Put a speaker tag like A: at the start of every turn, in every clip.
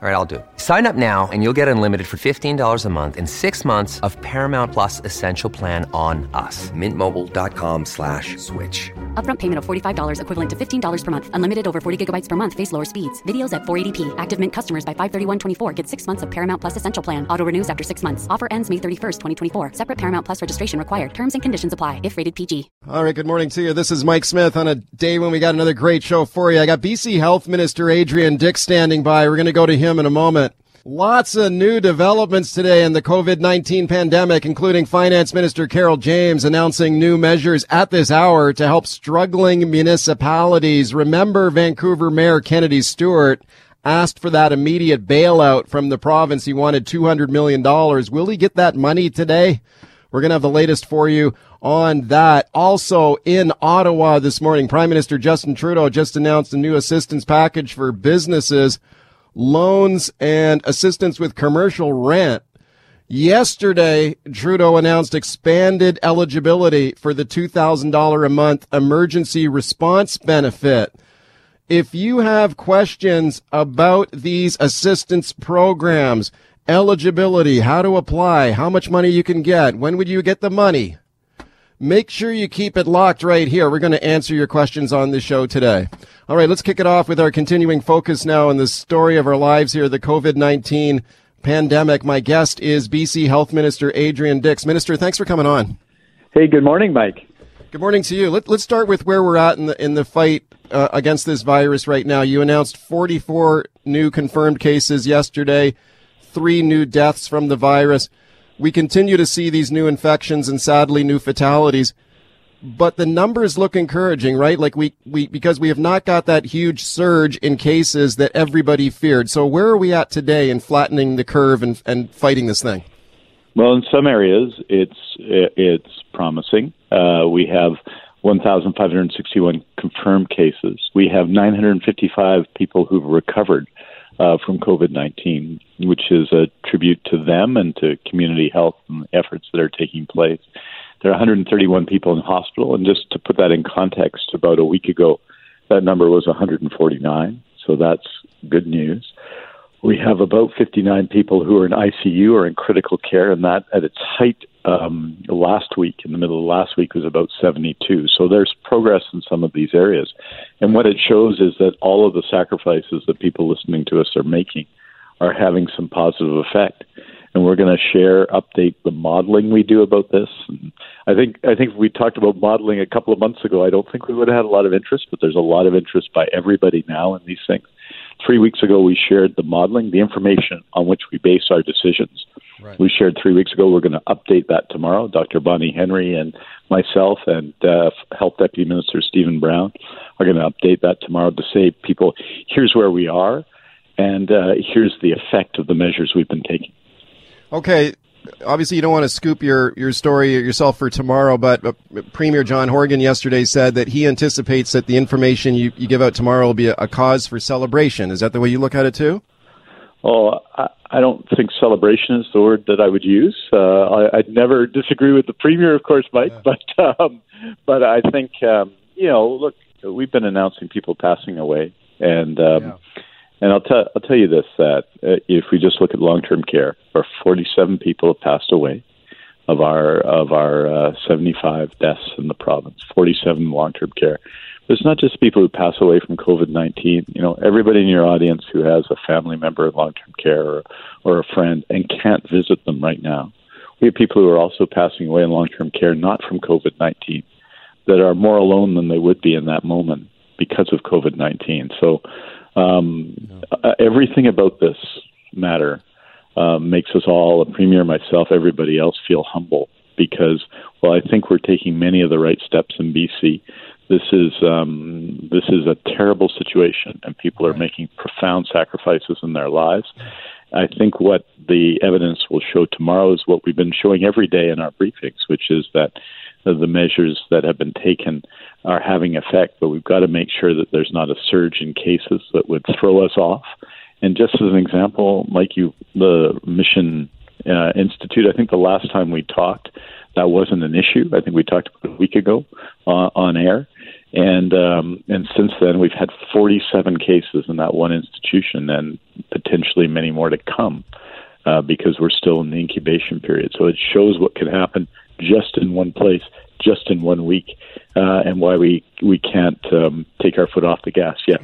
A: All right, I'll do it. Sign up now and you'll get unlimited for $15 a month in six months of Paramount Plus Essential Plan on us. Mintmobile.com slash switch.
B: Upfront payment of $45 equivalent to $15 per month. Unlimited over 40 gigabytes per month. Face lower speeds. Videos at 480p. Active Mint customers by 531.24 get six months of Paramount Plus Essential Plan. Auto renews after six months. Offer ends May 31st, 2024. Separate Paramount Plus registration required. Terms and conditions apply if rated PG.
C: All right, good morning to you. This is Mike Smith on a day when we got another great show for you. I got BC Health Minister Adrian Dix standing by. We're going to go to him in a moment. Lots of new developments today in the COVID 19 pandemic, including Finance Minister Carole James announcing new measures at this hour to help struggling municipalities. Remember, Vancouver Mayor Kennedy Stewart asked for that immediate bailout from the province. He wanted $200 million. Will he get that money today? We're going to have the latest for you on that. Also in Ottawa this morning, Prime Minister Justin Trudeau just announced a new assistance package for businesses loans and assistance with commercial rent. Yesterday, Trudeau announced expanded eligibility for the $2,000 a month emergency response benefit. If you have questions about these assistance programs, eligibility, how to apply, how much money you can get, when would you get the money? Make sure you keep it locked right here. We're going to answer your questions on the show today. All right, let's kick it off with our continuing focus now on the story of our lives here, the COVID 19 pandemic. My guest is BC Health Minister Adrian Dix. Minister, thanks for coming on.
D: Hey, good morning, Mike.
C: Good morning to you. Let, us start with where we're at in the, in the fight uh, against this virus right now. You announced 44 new confirmed cases yesterday, three new deaths from the virus we continue to see these new infections and sadly new fatalities. But the numbers look encouraging, right? Like we, we, because we have not got that huge surge in cases that everybody feared. So where are we at today in flattening the curve and, and fighting this thing?
D: Well, in some areas, it's it's promising. Uh, we have 1,561 confirmed cases. We have 955 people who've recovered uh, from COVID 19, which is a tribute to them and to community health and efforts that are taking place. There are 131 people in hospital, and just to put that in context, about a week ago, that number was 149, so that's good news. We have about 59 people who are in ICU or in critical care, and that at its height um, last week, in the middle of last week, was about 72. So there's progress in some of these areas. And what it shows is that all of the sacrifices that people listening to us are making are having some positive effect. And we're going to share, update the modeling we do about this. And I think I think we talked about modeling a couple of months ago, I don't think we would have had a lot of interest, but there's a lot of interest by everybody now in these things. Three weeks ago, we shared the modeling, the information on which we base our decisions. Right. We shared three weeks ago. We're going to update that tomorrow. Dr. Bonnie Henry and myself and uh, Health Deputy Minister Stephen Brown are going to update that tomorrow to say, people, here's where we are, and uh, here's the effect of the measures we've been taking.
C: Okay, obviously you don't want to scoop your, your story yourself for tomorrow, but uh, Premier John Horgan yesterday said that he anticipates that the information you, you give out tomorrow will be a, a, cause for celebration. Is that the way you look at it too?
D: Oh, I, I don't think celebration is the word that I would use. Uh, I, I'd never disagree with the Premier, of course, Mike, yeah. but um, but I think um, you know, look, we've been announcing people passing away, and um, yeah and I'll tell I'll tell you this that uh, if we just look at long term care, where 47 people have passed away of our of our uh, 75 deaths in the province, 47 long term care. But it's not just people who pass away from COVID 19. You know, everybody in your audience who has a family member in long term care or or a friend and can't visit them right now. We have people who are also passing away in long term care not from COVID 19 that are more alone than they would be in that moment because of COVID 19. So um, uh, everything about this matter uh, makes us all, a premier, myself, everybody else, feel humble because, well, I think we're taking many of the right steps in BC. This is um, this is a terrible situation, and people are making profound sacrifices in their lives. I think what the evidence will show tomorrow is what we've been showing every day in our briefings, which is that the measures that have been taken are having effect, but we've got to make sure that there's not a surge in cases that would throw us off. And just as an example, like you, the mission uh, institute. I think the last time we talked, that wasn't an issue. I think we talked a week ago uh, on air, and um, and since then we've had 47 cases in that one institution, and potentially many more to come uh, because we're still in the incubation period. So it shows what can happen just in one place, just in one week, uh, and why we we can't um, take our foot off the gas yet.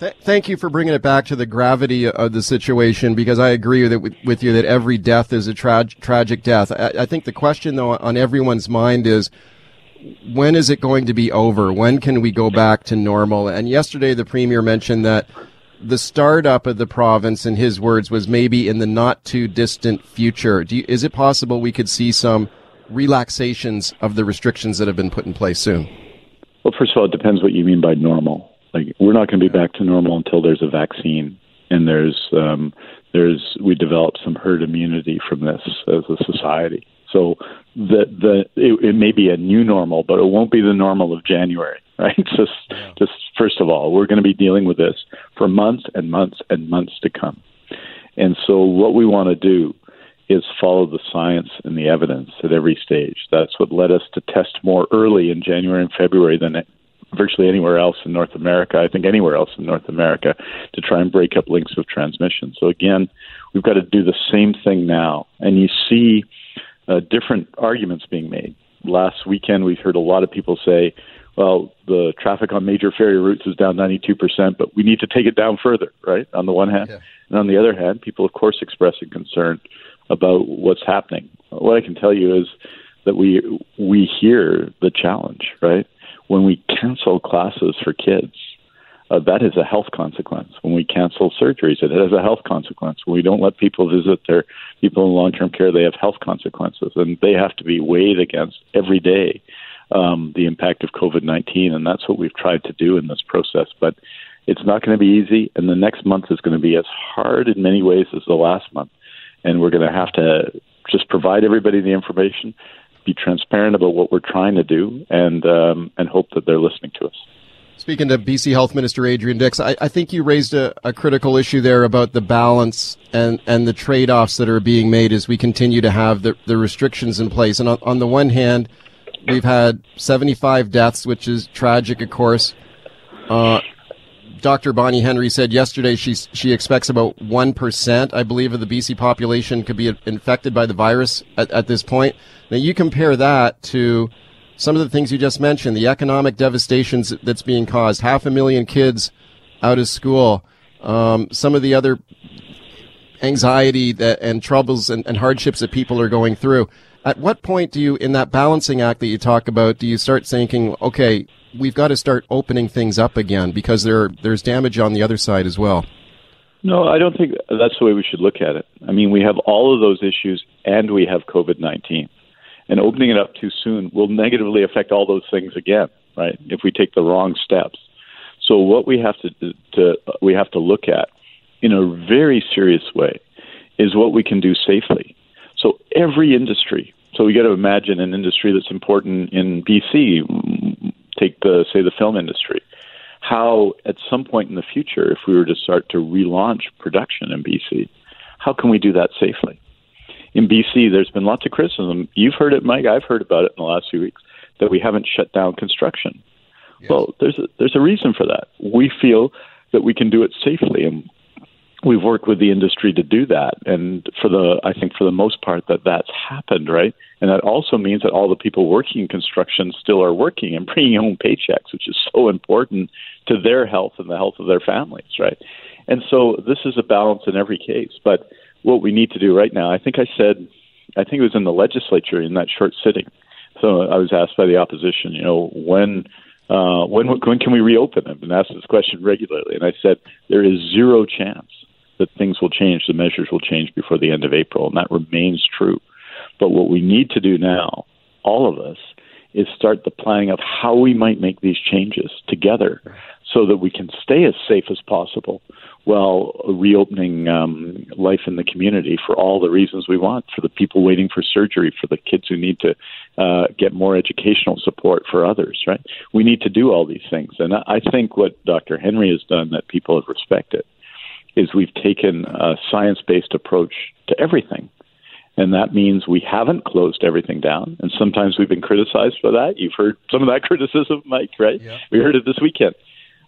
C: Th- thank you for bringing it back to the gravity of the situation because I agree with, with, with you that every death is a tra- tragic death. I, I think the question, though, on everyone's mind is when is it going to be over? When can we go back to normal? And yesterday, the premier mentioned that the startup of the province, in his words, was maybe in the not too distant future. You, is it possible we could see some relaxations of the restrictions that have been put in place soon?
D: Well, first of all, it depends what you mean by normal. Like we're not going to be back to normal until there's a vaccine and there's um, there's we develop some herd immunity from this as a society. So the the it, it may be a new normal, but it won't be the normal of January, right? Just yeah. just first of all, we're going to be dealing with this for months and months and months to come. And so what we want to do is follow the science and the evidence at every stage. That's what led us to test more early in January and February than virtually anywhere else in North America, I think anywhere else in North America, to try and break up links of transmission. So again, we've got to do the same thing now. And you see uh, different arguments being made. Last weekend, we've heard a lot of people say, well, the traffic on major ferry routes is down 92%, but we need to take it down further, right? On the one hand. Yeah. And on the other hand, people, of course, expressing concern about what's happening. What I can tell you is that we we hear the challenge, right? when we cancel classes for kids, uh, that is a health consequence. When we cancel surgeries, it has a health consequence. When we don't let people visit their people in long term care, they have health consequences, and they have to be weighed against every day um, the impact of COVID 19. And that's what we've tried to do in this process. But it's not going to be easy, and the next month is going to be as hard in many ways as the last month. And we're going to have to just provide everybody the information, be transparent about what we're trying to do and um, and hope that they're listening to us.
C: Speaking to BC Health Minister Adrian Dix, I, I think you raised a, a, critical issue there about the balance and, and the trade offs that are being made as we continue to have the, the restrictions in place. And on, on the one hand, we've had 75 deaths, which is tragic, of course. Uh, Dr. Bonnie Henry said yesterday she she expects about one percent, I believe, of the BC population could be infected by the virus at, at this point. Now you compare that to some of the things you just mentioned, the economic devastations that's being caused, half a million kids out of school, um, some of the other anxiety that, and troubles and, and hardships that people are going through. At what point do you, in that balancing act that you talk about, do you start thinking, okay, we've got to start opening things up again because there there's damage on the other side as well.
D: No, I don't think that's the way we should look at it. I mean, we have all of those issues and we have COVID 19. And opening it up too soon will negatively affect all those things again, right? If we take the wrong steps. So what we have to, to we have to look at in a very serious way is what we can do safely. So every industry. So we got to imagine an industry that's important in BC, take the say the film industry how at some point in the future if we were to start to relaunch production in BC how can we do that safely in BC there's been lots of criticism you've heard it Mike I've heard about it in the last few weeks that we haven't shut down construction yes. well there's a, there's a reason for that we feel that we can do it safely and we've worked with the industry to do that. And for the i think for the most part that that's happened right? And that also means that all the people working in construction still are working and bringing home paychecks which is so important to their health and the health of their families right? And so this is a balance in every case. But what we need to do right now i think i said i think it was in the legislature in that short sitting. So i was asked by the opposition you know when uh, when when can we reopen? I've been asked this question regularly, and I said there is zero chance that things will change, the measures will change before the end of April, and that remains true. But what we need to do now, all of us, is start the planning of how we might make these changes together so that we can stay as safe as possible while reopening um, life in the community for all the reasons we want for the people waiting for surgery, for the kids who need to uh, get more educational support for others, right? We need to do all these things. And I think what Dr. Henry has done that people have respected is we've taken a science based approach to everything. And that means we haven't closed everything down. And sometimes we've been criticized for that. You've heard some of that criticism, Mike, right?
C: Yeah.
D: We heard it this weekend.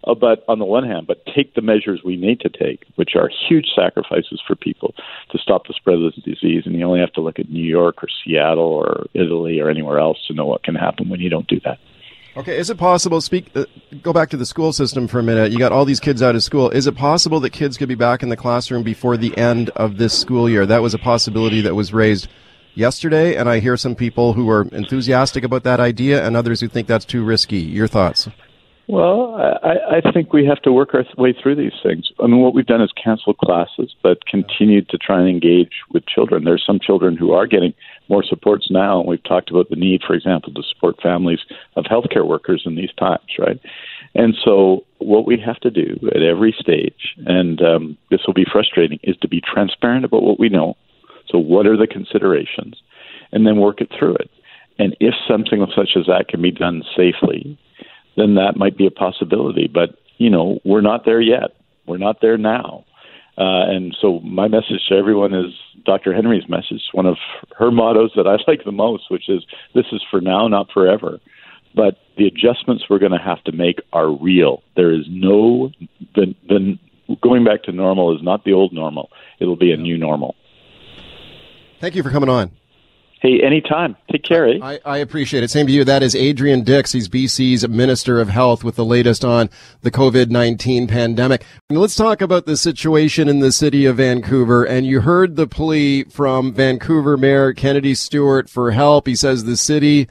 D: Uh, but on the one hand, but take the measures we need to take, which are huge sacrifices for people to stop the spread of this disease. And you only have to look at New York or Seattle or Italy or anywhere else to know what can happen when you don't do that.
C: Okay, is it possible? Speak. Uh, go back to the school system for a minute. You got all these kids out of school. Is it possible that kids could be back in the classroom before the end of this school year? That was a possibility that was raised yesterday, and I hear some people who are enthusiastic about that idea, and others who think that's too risky. Your thoughts?
D: Well, I, I think we have to work our way through these things. I mean, what we've done is cancel classes, but continued to try and engage with children. There's some children who are getting more supports now, and we've talked about the need, for example, to support families of healthcare workers in these times, right? And so, what we have to do at every stage, and um, this will be frustrating, is to be transparent about what we know. So, what are the considerations, and then work it through it. And if something such as that can be done safely, then that might be a possibility. But you know, we're not there yet. We're not there now. Uh, and so my message to everyone is Dr. Henry's message, one of her mottos that I like the most, which is this is for now, not forever. But the adjustments we're going to have to make are real. There is no, the, the going back to normal is not the old normal. It'll be a new normal.
C: Thank you for coming on.
D: Hey, anytime. Take care, eh?
C: I, I appreciate it. Same to you. That is Adrian Dix. He's BC's Minister of Health with the latest on the COVID-19 pandemic. Let's talk about the situation in the city of Vancouver. And you heard the plea from Vancouver Mayor Kennedy Stewart for help. He says the city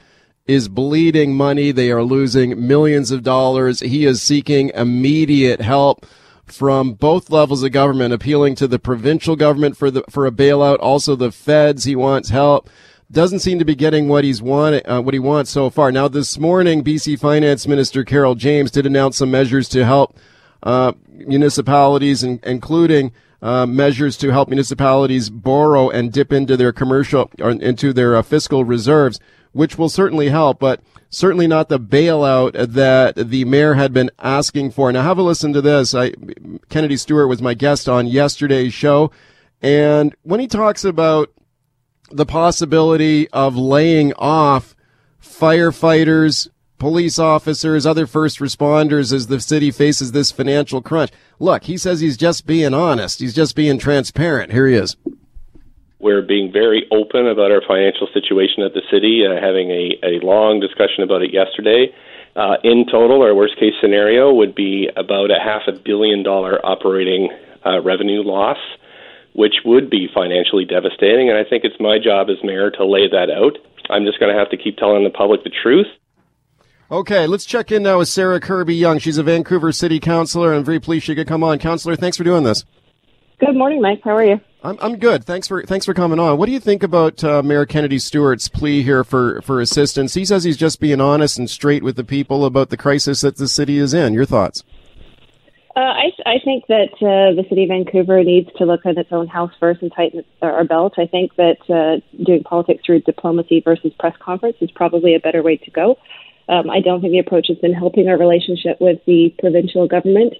C: is bleeding money. They are losing millions of dollars. He is seeking immediate help from both levels of government, appealing to the provincial government for the for a bailout, also the feds. He wants help doesn't seem to be getting what he's want, uh, what he wants so far. Now, this morning, BC Finance Minister Carole James did announce some measures to help uh, municipalities, and, including uh, measures to help municipalities borrow and dip into their commercial or into their uh, fiscal reserves, which will certainly help, but certainly not the bailout that the mayor had been asking for. Now, have a listen to this. I, Kennedy Stewart was my guest on yesterday's show, and when he talks about the possibility of laying off firefighters, police officers, other first responders as the city faces this financial crunch. Look, he says he's just being honest. He's just being transparent. Here he is.
E: We're being very open about our financial situation at the city, uh, having a, a long discussion about it yesterday. Uh, in total, our worst case scenario would be about a half a billion dollar operating uh, revenue loss which would be financially devastating. And I think it's my job as mayor to lay that out. I'm just going to have to keep telling the public the truth.
C: Okay, let's check in now with Sarah Kirby-Yung. She's a Vancouver City Councilor. I'm very pleased she could come on. Councilor, thanks for doing this.
F: Good morning, Mike. How are you?
C: I'm I'm good. Thanks for thanks for coming on. What do you think about uh, Mayor Kennedy Stewart's plea here for for assistance? He says he's just being honest and straight with the people about the crisis that the city is in. Your thoughts?
F: Uh, I, I think that uh, the city of Vancouver needs to look at its own house first and tighten our belt. I think that uh, doing politics through diplomacy versus press conference is probably a better way to go. Um, I don't think the approach has been helping our relationship with the provincial government.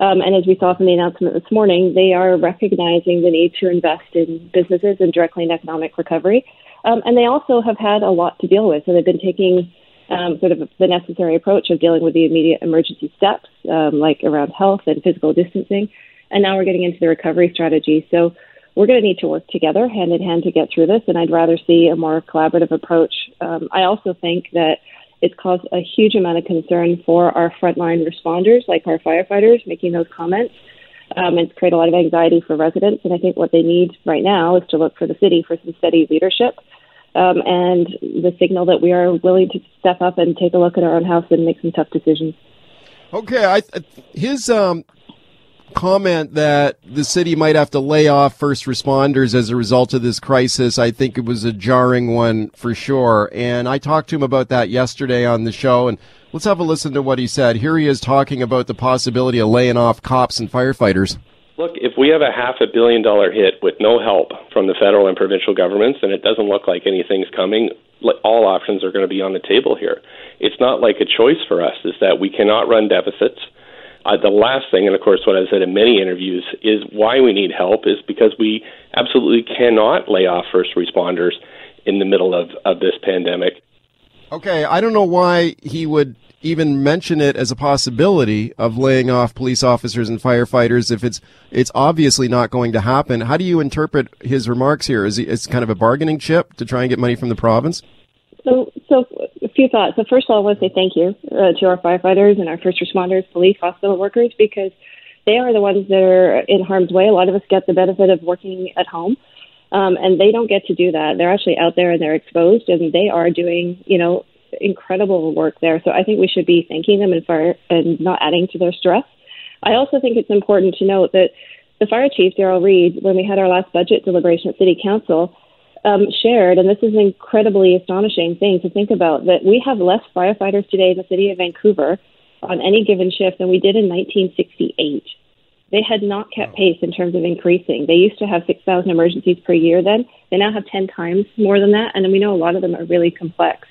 F: Um, and as we saw from the announcement this morning, they are recognizing the need to invest in businesses and directly in economic recovery. Um, and they also have had a lot to deal with. So they've been taking um, sort of the necessary approach of dealing with the immediate emergency steps, um, like around health and physical distancing. And now we're getting into the recovery strategy. So we're going to need to work together hand in hand to get through this. And I'd rather see a more collaborative approach. Um, I also think that it's caused a huge amount of concern for our frontline responders, like our firefighters, making those comments. Um, it's created a lot of anxiety for residents. And I think what they need right now is to look for the city for some steady leadership um, and the signal that we are willing to step up and take a look at our own house and make some tough decisions.
C: Okay, I, his um, comment that the city might have to lay off first responders as a result of this crisis, I think it was a jarring one for sure. And I talked to him about that yesterday on the show, and let's have a listen to what he said. Here he is talking about the possibility of laying off cops and firefighters.
E: Look, if we have a half a billion dollar hit with no help from the federal and provincial governments, and it doesn't look like anything's coming, all options are going to be on the table here. It's not like a choice for us, is that we cannot run deficits. Uh, the last thing, and of course, what I've said in many interviews, is why we need help is because we absolutely cannot lay off first responders in the middle of, of this pandemic.
C: Okay, I don't know why he would even mention it as a possibility of laying off police officers and firefighters if it's it's obviously not going to happen. How do you interpret his remarks here? Is he it's kind of a bargaining chip to try and get money from the province?
F: So, so a few thoughts. So, first of all, I want to say thank you uh, to our firefighters and our first responders, police, hospital workers, because they are the ones that are in harm's way. A lot of us get the benefit of working at home, um, and they don't get to do that. They're actually out there and they're exposed, and they are doing, you know, incredible work there. So, I think we should be thanking them and fire and not adding to their stress. I also think it's important to note that the fire chief, Darrell Reid, when we had our last budget deliberation at City Council, um, shared, and this is an incredibly astonishing thing to think about, that we have less firefighters today in the city of Vancouver on any given shift than we did in 1968. They had not kept pace in terms of increasing. They used to have 6,000 emergencies per year then. They now have 10 times more than that, and we know a lot of them are really complex.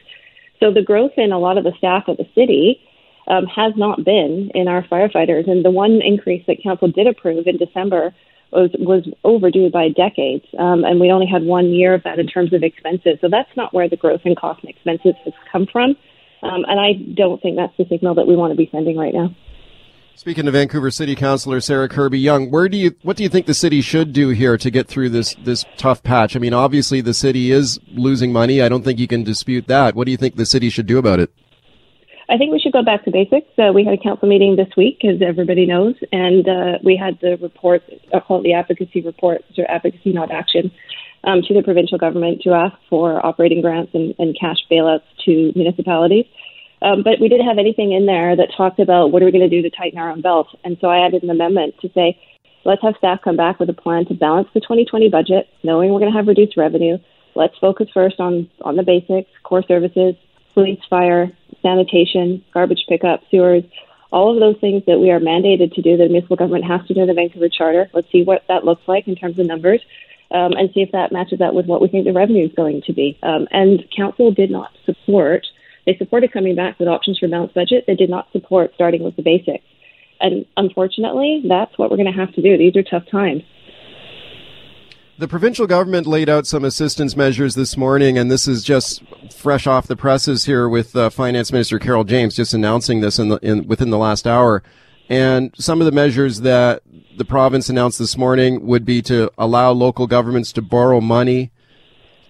F: So the growth in a lot of the staff of the city um, has not been in our firefighters. And the one increase that council did approve in December was was overdue by decades, um, and we only had one year of that in terms of expenses. So that's not where the growth in cost and expenses has come from, um, and I don't think that's the signal that we want to be sending right now.
C: Speaking to Vancouver City Councilor Sarah Kirby-Yung, where do you what do you think the city should do here to get through this this tough patch? I mean, obviously the city is losing money. I don't think you can dispute that. What do you think the city should do about it?
F: I think we should go back to basics. Uh, we had a council meeting this week, as everybody knows, and uh, we had the report, I call it the advocacy report, or advocacy not action, um, to the provincial government to ask for operating grants and, and cash bailouts to municipalities. Um, but we didn't have anything in there that talked about what are we going to do to tighten our own belt. And so I added an amendment to say, let's have staff come back with a plan to balance the 2020 budget, knowing we're going to have reduced revenue. Let's focus first on, on the basics, core services, police, fire, sanitation, garbage pickup, sewers, all of those things that we are mandated to do the municipal government has to do in the Vancouver Charter. Let's see what that looks like in terms of numbers. Um, and see if that matches up with what we think the revenue is going to be. Um, and council did not support. They supported coming back with options for balanced budget. They did not support starting with the basics. And unfortunately, that's what we're going to have to do. These are tough times.
C: The provincial government laid out some assistance measures this morning, and this is just fresh off the presses here with uh, Finance Minister Carole James just announcing this in, the, in within the last hour. And some of the measures that the province announced this morning would be to allow local governments to borrow money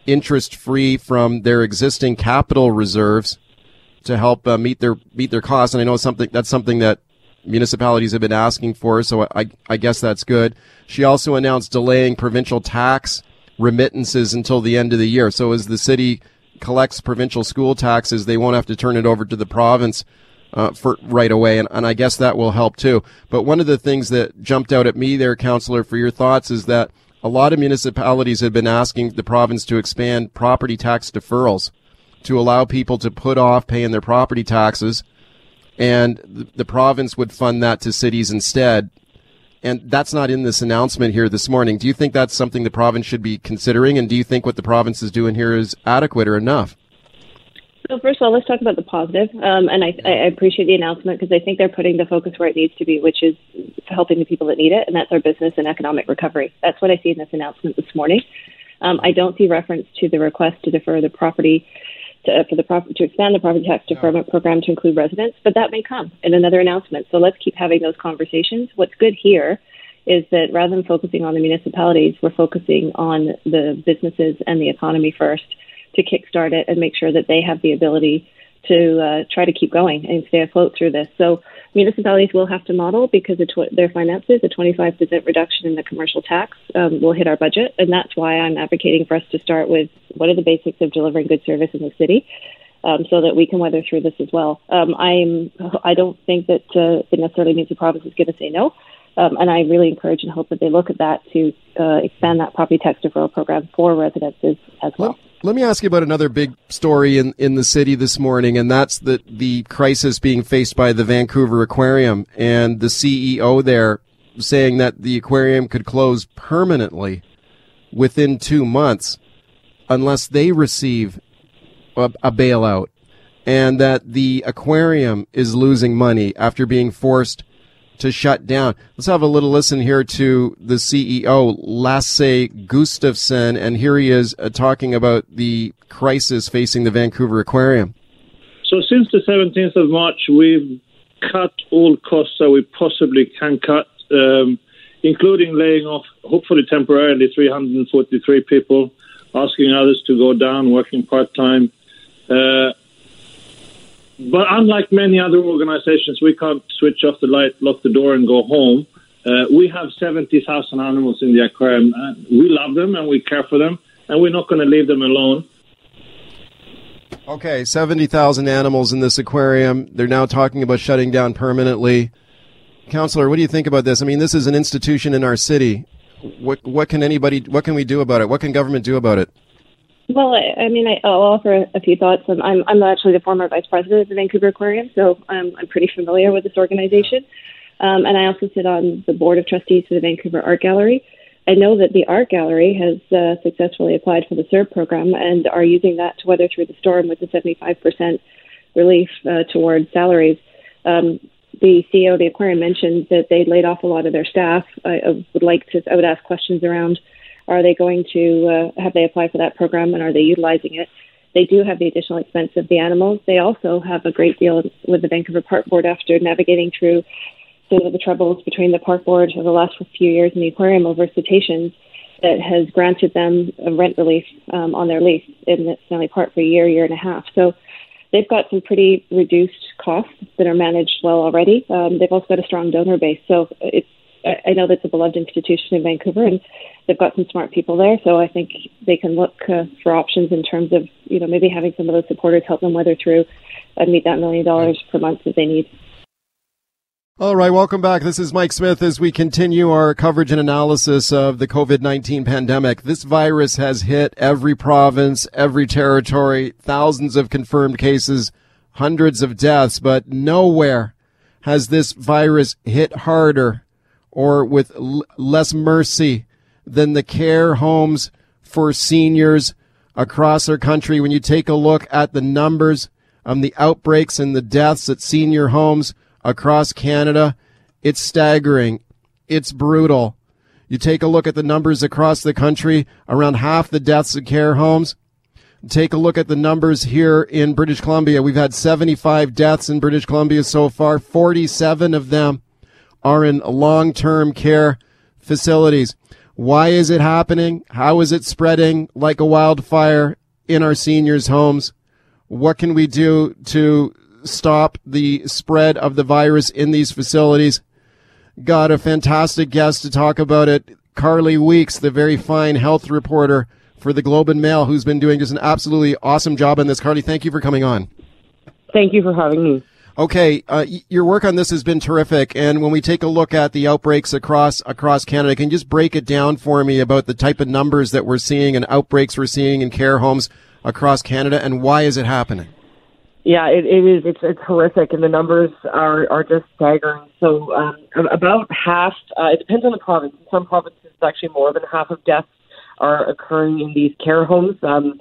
C: interest free from their existing capital reserves to help uh, meet their meet their costs. And I know something that's something that municipalities have been asking for, so I, I guess that's good. She also announced delaying provincial tax remittances until the end of the year. So as the city collects provincial school taxes, they won't have to turn it over to the province uh, for right away, and, and I guess that will help too. But one of the things that jumped out at me there, councillor, for your thoughts is that a lot of municipalities have been asking the province to expand property tax deferrals to allow people to put off paying their property taxes and the, province would fund that to cities instead. And that's not in this announcement here this morning. Do you think that's something the province should be considering? And do you think what the province is doing here is adequate or enough?
F: So first of all, let's talk about the positive. Um, and I, I appreciate the announcement because I think they're putting the focus where it needs to be, which is helping the people that need it, and that's our business and economic recovery. That's what I see in this announcement this morning. Um, I don't see reference to the request to defer the property to, uh, for the prop- to expand the property tax deferment program to include residents, but that may come in another announcement. So let's keep having those conversations. What's good here is that rather than focusing on the municipalities, we're focusing on the businesses and the economy first to kickstart it and make sure that they have the ability to uh, try to keep going and stay afloat through this. So municipalities will have to model because of tw- their finances. A 25% reduction in the commercial tax um, will hit our budget, and that's why I'm advocating for us to start with what are the basics of delivering good service in the city. Um, so that we can weather through this as well. Um, I'm, I don't think that uh, it necessarily means the province is going to say no, um, and I really encourage and hope that they look at that to uh, expand that property tax deferral program for residences as well.
C: Let me ask you about another big story in, in the city this morning, and that's the, the crisis being faced by the Vancouver Aquarium and the CEO there saying that the aquarium could close permanently within two months unless they receive a, a bailout and that the aquarium is losing money after being forced to shut down. Let's have a little listen here to the CEO, Lasse Gustavsson, and here he is uh, talking about the crisis facing the Vancouver Aquarium.
G: So since the 17th of March, we've cut all costs that we possibly can cut, um, including laying off, hopefully temporarily, 343 people, asking others to go down, working part time. Uh, but unlike many other organizations, we can't switch off the light, lock the door, and go home. Uh, we have 70,000 animals in the aquarium. We love them and we care for them, and we're not going to leave them alone.
C: Okay, 70,000 animals in this aquarium. They're now talking about shutting down permanently. Counselor, what do you think about this? I mean, this is an institution in our city. What what can anybody what can we do about it? What can government do about it?
F: Well, I, I mean, I, I'll offer a few thoughts. I'm, I'm, I'm actually the former vice president of the Vancouver Aquarium, so I'm, I'm pretty familiar with this organization. Um, and I also sit on the board of trustees for the Vancouver Art Gallery. I know that the Art Gallery has uh, successfully applied for the CERB program and are using that to weather through the storm with a 75% relief uh, towards salaries. Um, the CEO of the aquarium mentioned that they laid off a lot of their staff. I, I would like to, I would ask questions around are they going to uh, have they applied for that program and are they utilizing it? They do have the additional expense of the animals. They also have a great deal with the Vancouver Park Board after navigating through some of the troubles between the Park Board over the last few years and the aquarium over cetaceans that has granted them a rent relief um, on their lease in Stanley Park for a year, year and a half. So they've got some pretty reduced costs that are managed well already. Um, they've also got a strong donor base. So it's I know that's a beloved institution in Vancouver, and they've got some smart people there. So I think they can look uh, for options in terms of you know maybe having some of those supporters help them weather through and meet that million dollars per month that they need.
C: All right, welcome back. This is Mike Smith as we continue our coverage and analysis of the COVID 19 pandemic. This virus has hit every province, every territory, thousands of confirmed cases, hundreds of deaths, but nowhere has this virus hit harder or with l- less mercy than the care homes for seniors across our country. When you take a look at the numbers of the outbreaks and the deaths at senior homes across Canada, it's staggering. It's brutal. You take a look at the numbers across the country, around half the deaths at care homes. Take a look at the numbers here in British Columbia. We've had 75 deaths in British Columbia so far. 47 of them are in long-term care facilities. Why is it happening? How is it spreading like a wildfire in our seniors' homes? What can we do to stop the spread of the virus in these facilities? Got a fantastic guest to talk about it. Carly Weeks, the very fine health reporter for the Globe and Mail, who's been doing just an absolutely awesome job on this. Carly, thank you for coming on.
H: Thank you for having me.
C: Okay, uh, your work on this has been terrific, and when we take a look at the outbreaks across across Canada, can you just break it down for me about the type of numbers that we're seeing and outbreaks we're seeing in care homes across Canada, and why is it happening?
H: Yeah, it, it is. It's it's horrific, and the numbers are are just staggering. So um, about half. Uh, it depends on the province. In some provinces, it's actually more than half of deaths are occurring in these care homes. Um,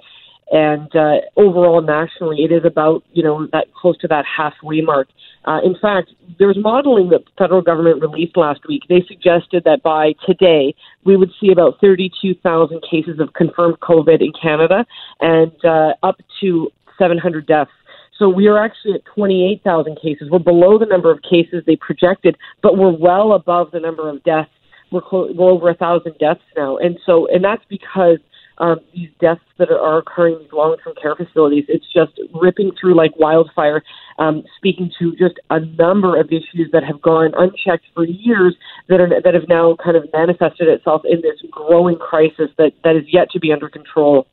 H: and uh, overall nationally, it is about you know that close to that halfway mark. Uh, in fact, there's modeling that the federal government released last week. They suggested that by today we would see about 32,000 cases of confirmed COVID in Canada and uh, up to 700 deaths. So we are actually at 28,000 cases. We're below the number of cases they projected, but we're well above the number of deaths. We're, clo- we're over a thousand deaths now, and so and that's because um, these deaths that are occurring in these long-term care facilities. It's just ripping through like wildfire, um, speaking to just a number of issues that have gone unchecked for years that are that have now kind of manifested itself in this growing crisis that that is yet to be under control.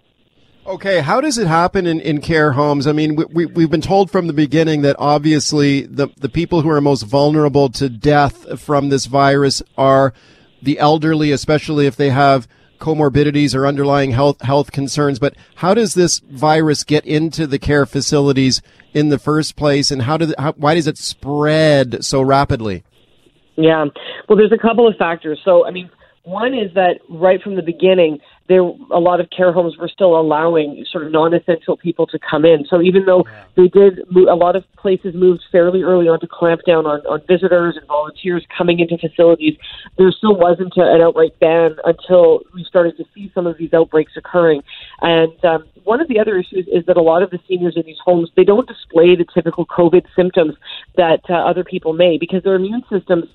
C: Okay, how does it happen in, in care homes? I mean, we, we, have been told from the beginning that obviously the, the people who are most vulnerable to death from this virus are the elderly, especially if they have comorbidities or underlying health health concerns. But how does this virus get into the care facilities in the first place, and how did how, why does it spread so rapidly?
H: Yeah, well, there's a couple of factors. So, I mean, one is that right from the beginning, there a lot of care homes were still allowing sort of non-essential people to come in. So even though they did, a lot of places moved fairly early on to clamp down on, on visitors and volunteers coming into facilities. There still wasn't a, an outright ban until we started to see some of these outbreaks occurring. And um, one of the other issues is that a lot of the seniors in these homes they don't display the typical COVID symptoms that uh, other people may because their immune systems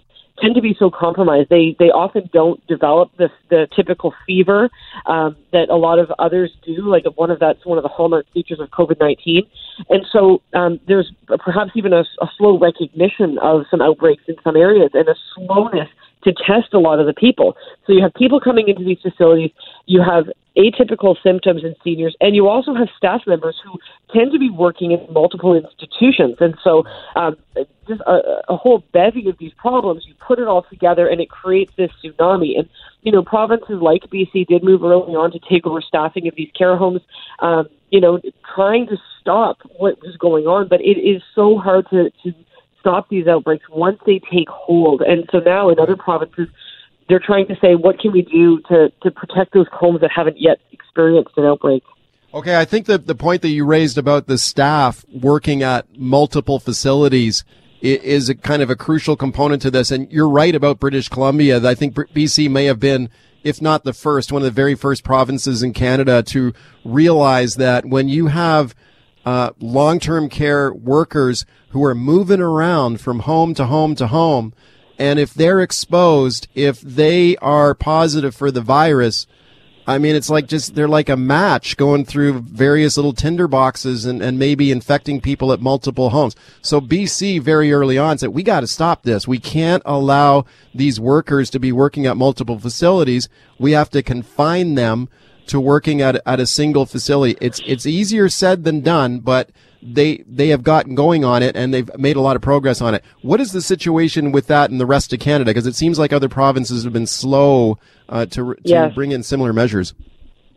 H: tend to be so compromised. They they often don't develop the the typical fever um, that a lot of others do. Like one of that's one of the hallmark features of COVID nineteen, and so um, there's perhaps even a, a slow recognition of some outbreaks in some areas and a slowness to test a lot of the people. So you have people coming into these facilities, you have atypical symptoms in seniors, and you also have staff members who tend to be working in multiple institutions. And so, um, just a, a whole bevy of these problems, you put it all together and it creates this tsunami. And, you know, provinces like BC did move early on to take over staffing of these care homes, um, you know, trying to stop what was going on. But it is so hard to, to stop these outbreaks once they take hold. And so now in other provinces, they're trying to say, what can we do to, to protect those homes that haven't yet experienced an outbreak?
C: Okay, I think that the point that you raised about the staff working at multiple facilities is a kind of a crucial component to this. And you're right about British Columbia. I think BC may have been, if not the first, one of the very first provinces in Canada to realize that when you have uh, long-term care workers who are moving around from home to home to home. And if they're exposed, if they are positive for the virus, I mean, it's like just, they're like a match going through various little tinder boxes and, and maybe infecting people at multiple homes. So BC very early on said, we got to stop this. We can't allow these workers to be working at multiple facilities. We have to confine them to working at, at a single facility. It's, it's easier said than done, but they, they have gotten going on it and they've made a lot of progress on it. What is the situation with that in the rest of Canada? Because it seems like other provinces have been slow uh, to, to yes. bring in similar measures.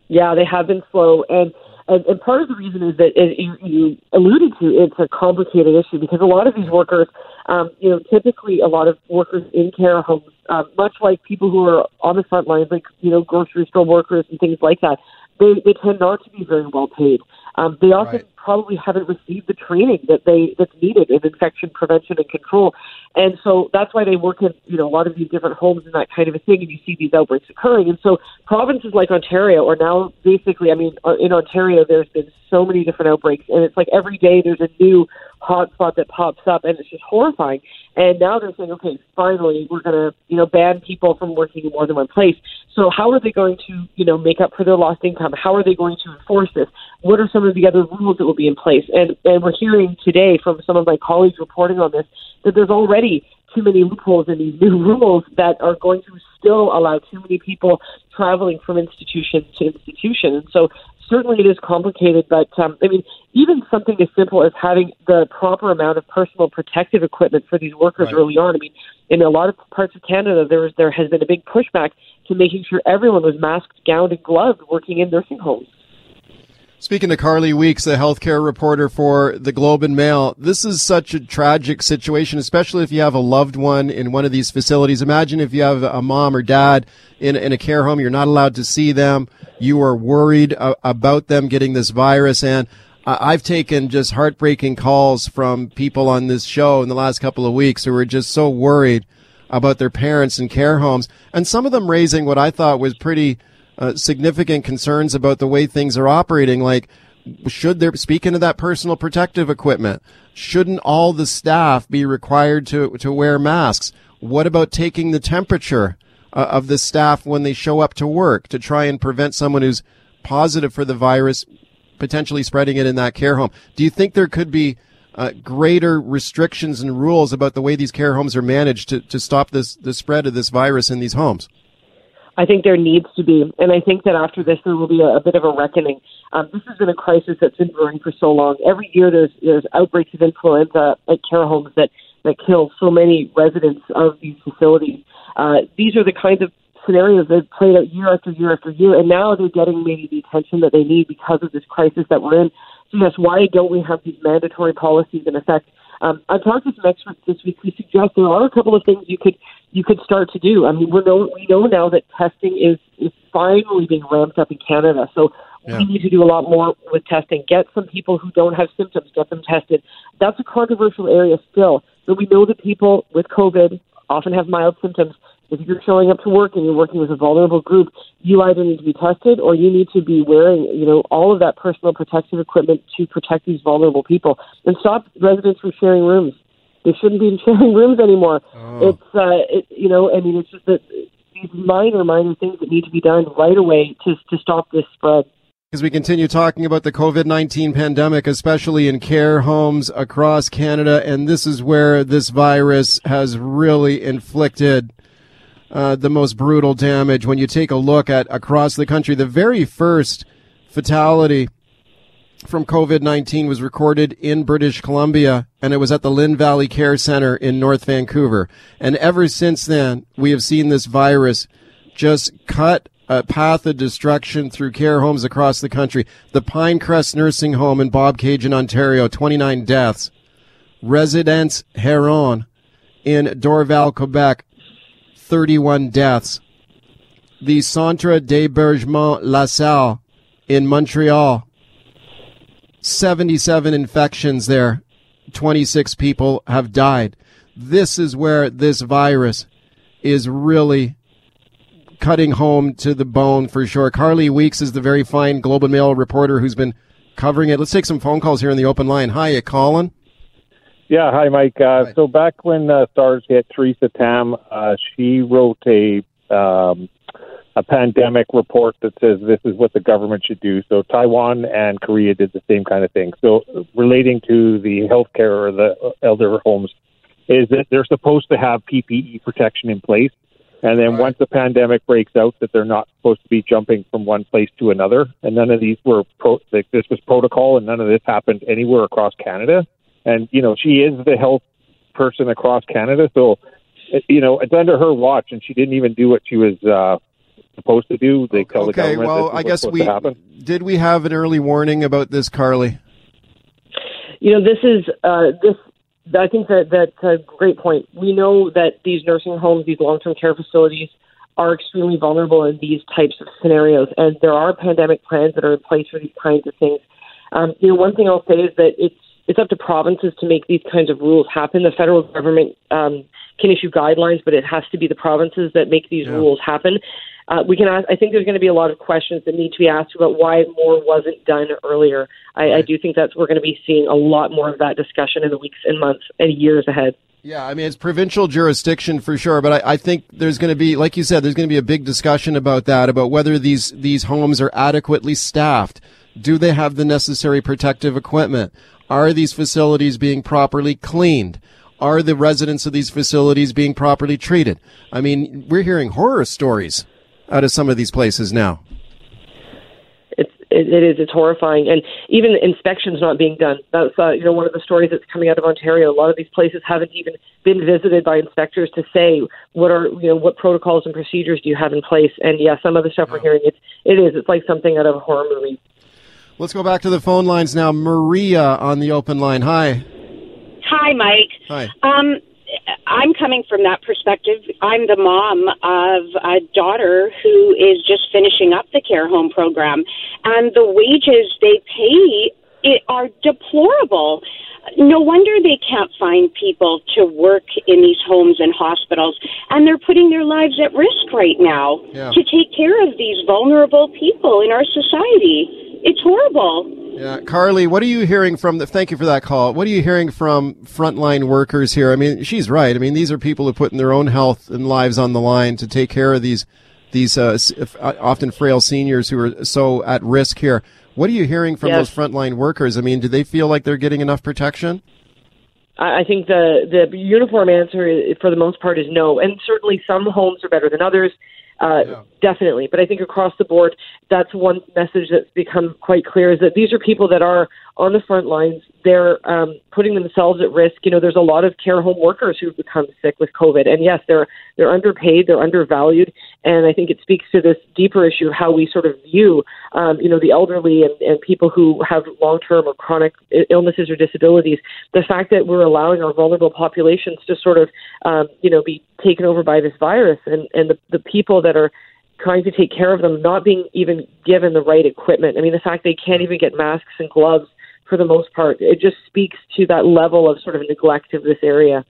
H: Yeah, they have been slow. And, and, and part of the reason is that you, you alluded to it's a complicated issue because a lot of these workers, um, you know, typically a lot of workers in care homes uh, much like people who are on the front lines, like you know grocery store workers and things like that, they they tend not to be very well paid. Um, they often right. Probably haven't received the training that they that's needed in infection prevention and control, and so that's why they work in you know a lot of these different homes and that kind of a thing, and you see these outbreaks occurring. And so provinces like Ontario are now basically, I mean, uh, in Ontario there's been so many different outbreaks, and it's like every day there's a new hotspot that pops up, and it's just horrifying. And now they're saying, okay, finally, we're going to, you know, ban people from working in more than one place. So how are they going to, you know, make up for their lost income? How are they going to enforce this? What are some of the other rules that will be in place? And and we're hearing today from some of my colleagues reporting on this that there's already too many loopholes in these new rules that are going to still allow too many people traveling from institution to institution. And so certainly it is complicated, but um, I mean, even something as simple as having the proper amount of personal protective equipment for these workers right. early on. I mean, in a lot of parts of Canada, there was, there has been a big pushback to making sure everyone was masked, gowned, and gloved working in nursing homes.
C: Speaking to Carly Weeks, the healthcare reporter for the Globe and Mail, this is such a tragic situation, especially if you have a loved one in one of these facilities. Imagine if you have a mom or dad in, in a care home, you're not allowed to see them. You are worried about them getting this virus. And uh, I've taken just heartbreaking calls from people on this show in the last couple of weeks who are just so worried about their parents in care homes. And some of them raising what I thought was pretty uh, significant concerns about the way things are operating. Like, should there, speaking of that personal protective equipment, shouldn't all the staff be required to, to wear masks? What about taking the temperature uh, of the staff when they show up to work to try and prevent someone who's positive for the virus potentially spreading it in that care home? Do you think there could be uh, greater restrictions and rules about the way these care homes are managed to, to stop this the spread of this virus in these homes?
H: I think there needs to be, and I think that after this there will be a, a bit of a reckoning. Um, this has been a crisis that's been brewing for so long. Every year there's there's outbreaks of influenza at care homes that that kill so many residents of these facilities. Uh, these are the kinds of scenarios that have played out year after year after year, and now they're getting maybe the attention that they need because of this crisis that we're in. So yes, why don't we have these mandatory policies in effect Um, I've talked to some experts this week who suggest there are a couple of things you could you could start to do. I mean, we know we know now that testing is is finally being ramped up in Canada, so
C: Yeah.
H: we need to do a lot more with testing. Get some people who don't have symptoms, get them tested. That's a controversial area still, but we know that people with COVID often have mild symptoms. If you're showing up to work and you're working with a vulnerable group, you either need to be tested or you need to be wearing, you know, all of that personal protective equipment to protect these vulnerable people. And stop residents from sharing rooms. They shouldn't be sharing rooms anymore. It's, uh, it, you know, I mean, it's just that these minor, minor things that need to be done right away to to stop this spread.
C: As we continue talking about the COVID 19 pandemic, especially in care homes across Canada, and this is where this virus has really inflicted uh, the most brutal damage. When you take a look at across the country, the very first fatality from COVID 19 was recorded in British Columbia, and it was at the Lynn Valley Care Center in North Vancouver. And ever since then, we have seen this virus just cut a path of destruction through care homes across the country. The Pinecrest Nursing Home in Bobcaygeon, Ontario, 29 deaths. Residence Herron in Dorval, Quebec, 31 deaths. The Centre d'Hébergement La Salle in Montreal, 77 infections there. 26 people have died. This is where this virus is really cutting home to the bone for sure. Carly Weeks is the very fine Globe and Mail reporter who's been covering it. Let's take some phone calls here in the open line. Hi, Colin.
I: Yeah, hi, Mike. Uh, So back when uh, SARS hit, Theresa Tam, uh, she wrote a um, a pandemic report that says this is what the government should do. So Taiwan and Korea did the same kind of thing. So relating to the healthcare or the elder homes, is that they're supposed to have PPE protection in place, and then once the pandemic breaks out, that they're not supposed to be jumping from one place to another. And none of these were pro- like this was protocol, and none of this happened anywhere across Canada. And you know, she is the health person across Canada, so you know it's under her watch, and she didn't even do what she was uh, supposed to do. They tell the
C: Okay,
I: government.
C: well, I guess we did we have an early warning about this, Carly?
H: You know, this is uh, this. I think that that's a great point. We know that these nursing homes, these long-term care facilities, are extremely vulnerable in these types of scenarios, and there are pandemic plans that are in place for these kinds of things. Um, you know, one thing I'll say is that it's it's up to provinces to make these kinds of rules happen. The federal government um, can issue guidelines, but it has to be the provinces that make these rules happen. Uh, we can ask, I think there's going to be a lot of questions that need to be asked about why more wasn't done earlier. I, I do think that we're going to be seeing a lot more of that discussion in the weeks and months and years ahead.
C: Yeah, I mean it's provincial jurisdiction for sure, but I, I think there's going to be, like you said, there's going to be a big discussion about that, about whether these these homes are adequately staffed. Do they have the necessary protective equipment? Are these facilities being properly cleaned? Are the residents of these facilities being properly treated? I mean, we're hearing horror stories out of some of these places now.
H: It's it, it is it's horrifying, and even inspections not being done. That's uh, you know one of the stories that's coming out of Ontario. A lot of these places haven't even been visited by inspectors to say what are you know what protocols and procedures do you have in place. And yeah, some of the stuff we're hearing it's it is it's like something out of a horror movie.
C: Let's go back to the phone lines now. Maria on the open line. Hi.
J: Hi, Mike.
C: Hi.
J: Um, I'm coming from that perspective. I'm the mom of a daughter who is just finishing up the care home program, and the wages they pay it are deplorable. No wonder they can't find people to work in these homes and hospitals, and they're putting their lives at risk right now
C: Yeah.
J: to take care of these vulnerable people in our society. It's horrible.
C: Yeah, Carly, what are you hearing from the, thank you for that call. What are you hearing from frontline workers here? I mean, she's right. I mean, these are people who are putting their own health and lives on the line to take care of these, these, uh, uh, often frail seniors who are so at risk here. What are you hearing from
H: Yes.
C: those frontline workers? I mean, do they feel like they're getting enough protection?
H: I I think the the uniform answer, for the most part, is no. And certainly, some homes are better than others. Uh,
C: Yeah.
H: definitely. But I think across the board, that's one message that's become quite clear is that these are people that are on the front lines. They're um, putting themselves at risk. You know, there's a lot of care home workers who've become sick with COVID, and yes, they're they're underpaid, they're undervalued, and I think it speaks to this deeper issue of how we sort of view, um, you know, the elderly and, and people who have long-term or chronic illnesses or disabilities. The fact that we're allowing our vulnerable populations to sort of, um, you know, be taken over by this virus, and and the the people that are trying to take care of them not being even given the right equipment. I mean, the fact they can't even get masks and gloves for the most part, it just speaks to that level of sort of neglect of this area.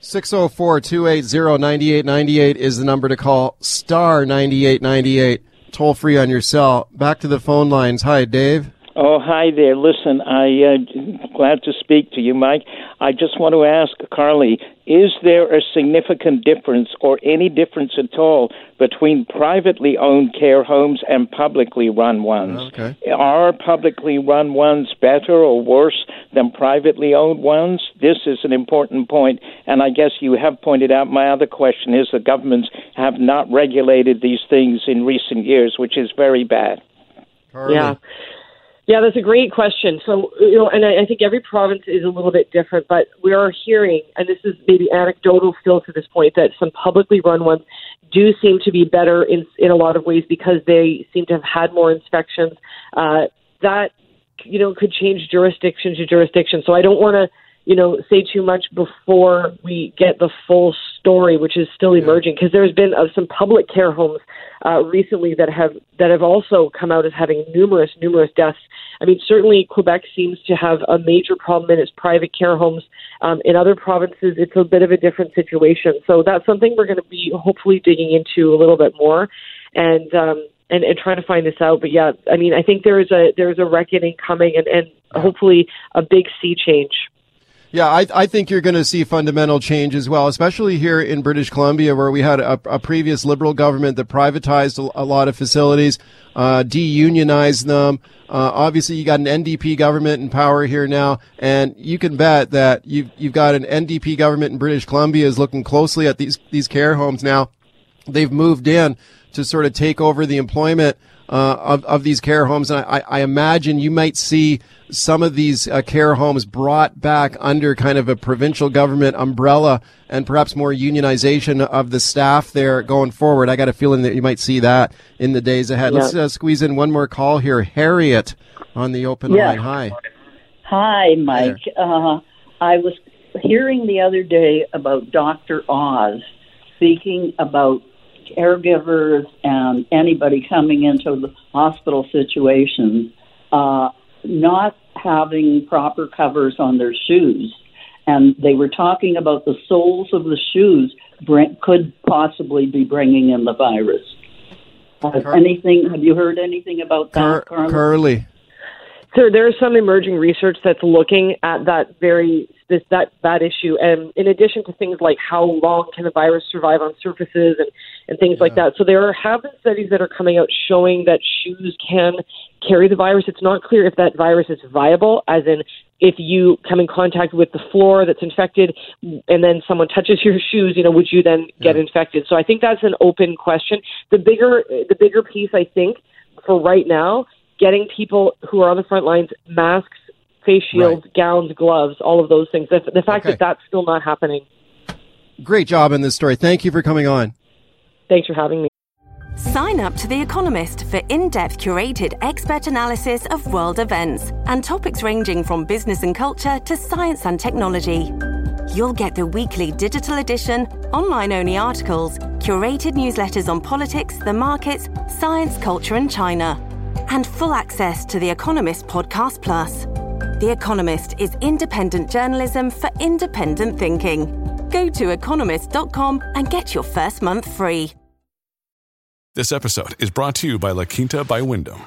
C: 604 280 9898 is the number to call. Star 9898. Toll free on your cell. Back to the phone lines. Hi, Dave.
K: Oh, hi there. Listen, I uh, glad to speak to you, Mike. I just want to ask Carly: Is there a significant difference, or any difference at all, between privately owned care homes and publicly run ones?
C: Okay.
K: Are publicly run ones better or worse than privately owned ones? This is an important point, and I guess you have pointed out. My other question is: the governments have not regulated these things in recent years, which is very bad.
C: Carly.
H: Yeah. Yeah, that's a great question. So, you know, and I, I think every province is a little bit different, but we are hearing, and this is maybe anecdotal still to this point, that some publicly run ones do seem to be better in in a lot of ways because they seem to have had more inspections. Uh, that you know could change jurisdiction to jurisdiction. So I don't want to you know say too much before we get the full story, which is still emerging because there's been uh, some public care homes uh, recently that have that have also come out as having numerous numerous deaths. I mean, certainly Quebec seems to have a major problem in its private care homes. Um, in other provinces, it's a bit of a different situation. So that's something we're going to be hopefully digging into a little bit more, and um, and, and trying to find this out. But yeah, I mean, I think there is a there is a reckoning coming, and, and hopefully a big sea change.
C: Yeah, I, I think you're going to see fundamental change as well, especially here in British Columbia, where we had a, a previous Liberal government that privatized a, lot of facilities, uh, deunionized them. Uh, obviously, you got an NDP government in power here now, and you can bet that you've you've got an NDP government in British Columbia is looking closely at these these care homes now. They've moved in to sort of take over the employment uh, of of these care homes, and I, I imagine you might see some of these uh, care homes brought back under kind of a provincial government umbrella, and perhaps more unionization of the staff there going forward. I got a feeling that you might see that in the days ahead. Let's uh, squeeze in one more call here. Harriet on the open
L: Yeah.
C: line. Hi.
L: Hi, Mike. Uh, I was hearing the other day about Dr. Oz speaking about caregivers and anybody coming into the hospital situations uh, not having proper covers on their shoes. And they were talking about the soles of the shoes bring, could possibly be bringing in the virus. Has anything? Have you heard anything about that, Carla?
C: Curly.
H: So there's some emerging research that's looking at that very this that that issue, and in addition to things like how long can a virus survive on surfaces and and things like that. So there are, have been studies that are coming out showing that shoes can carry the virus. It's not clear if that virus is viable, as in if you come in contact with the floor that's infected and then someone touches your shoes, you know, would you then get infected? So I think that's an open question. The bigger the bigger piece I think for right now getting people who are on the front lines masks, face shields, gowns, gloves, all of those things. The, the fact
C: Okay.
H: that that's still not happening.
C: Great job in this story. Thank you for coming on.
H: Thanks for having me.
M: Sign up to The Economist for in depth curated expert analysis of world events and topics ranging from business and culture to science and technology. You'll get the weekly digital edition, online only articles, curated newsletters on politics, the markets, science, culture, and China, and full access to The Economist Podcast Plus. The Economist is independent journalism for independent thinking. Go to economist.com and get your first month free.
N: This episode is brought to you by La Quinta by Wyndham.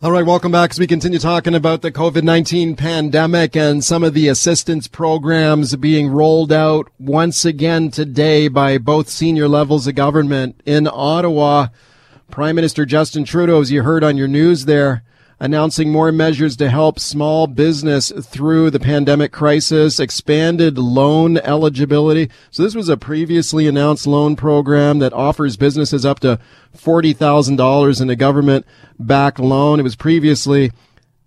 C: All right, welcome back as we continue talking about the COVID 19 pandemic and some of the assistance programs being rolled out once again today by both senior levels of government in Ottawa. Prime Minister Justin Trudeau, as you heard on your news there, announcing more measures to help small business through the pandemic crisis, expanded loan eligibility. So this was a previously announced loan program that offers businesses up to $40,000 in a government backed loan. It was previously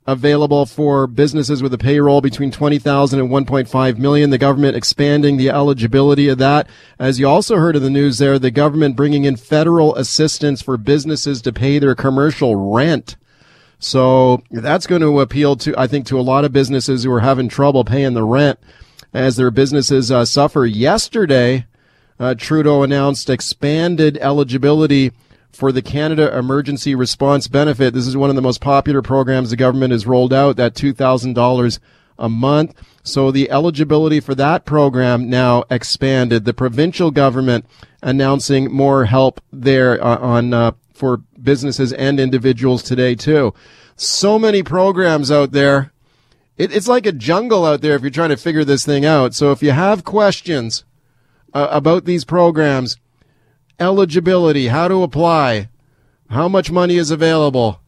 C: available for businesses with a payroll between 20,000 and 1.5 million. The government expanding the eligibility of that. As you also heard in the news there, the government bringing in federal assistance for businesses to pay their commercial rent. So that's going to appeal to, I think, to a lot of businesses who are having trouble paying the rent as their businesses uh, suffer. Yesterday, uh, Trudeau announced expanded eligibility for the Canada Emergency Response Benefit. This is one of the most popular programs the government has rolled out, that $2,000 a month. So the eligibility for that program now expanded. The provincial government announcing more help there uh, on uh, for businesses and individuals today too. So many programs out there. It, it's like a jungle out there if you're trying to figure this thing out. So if you have questions uh, about these programs, eligibility, how to apply, how much money is available,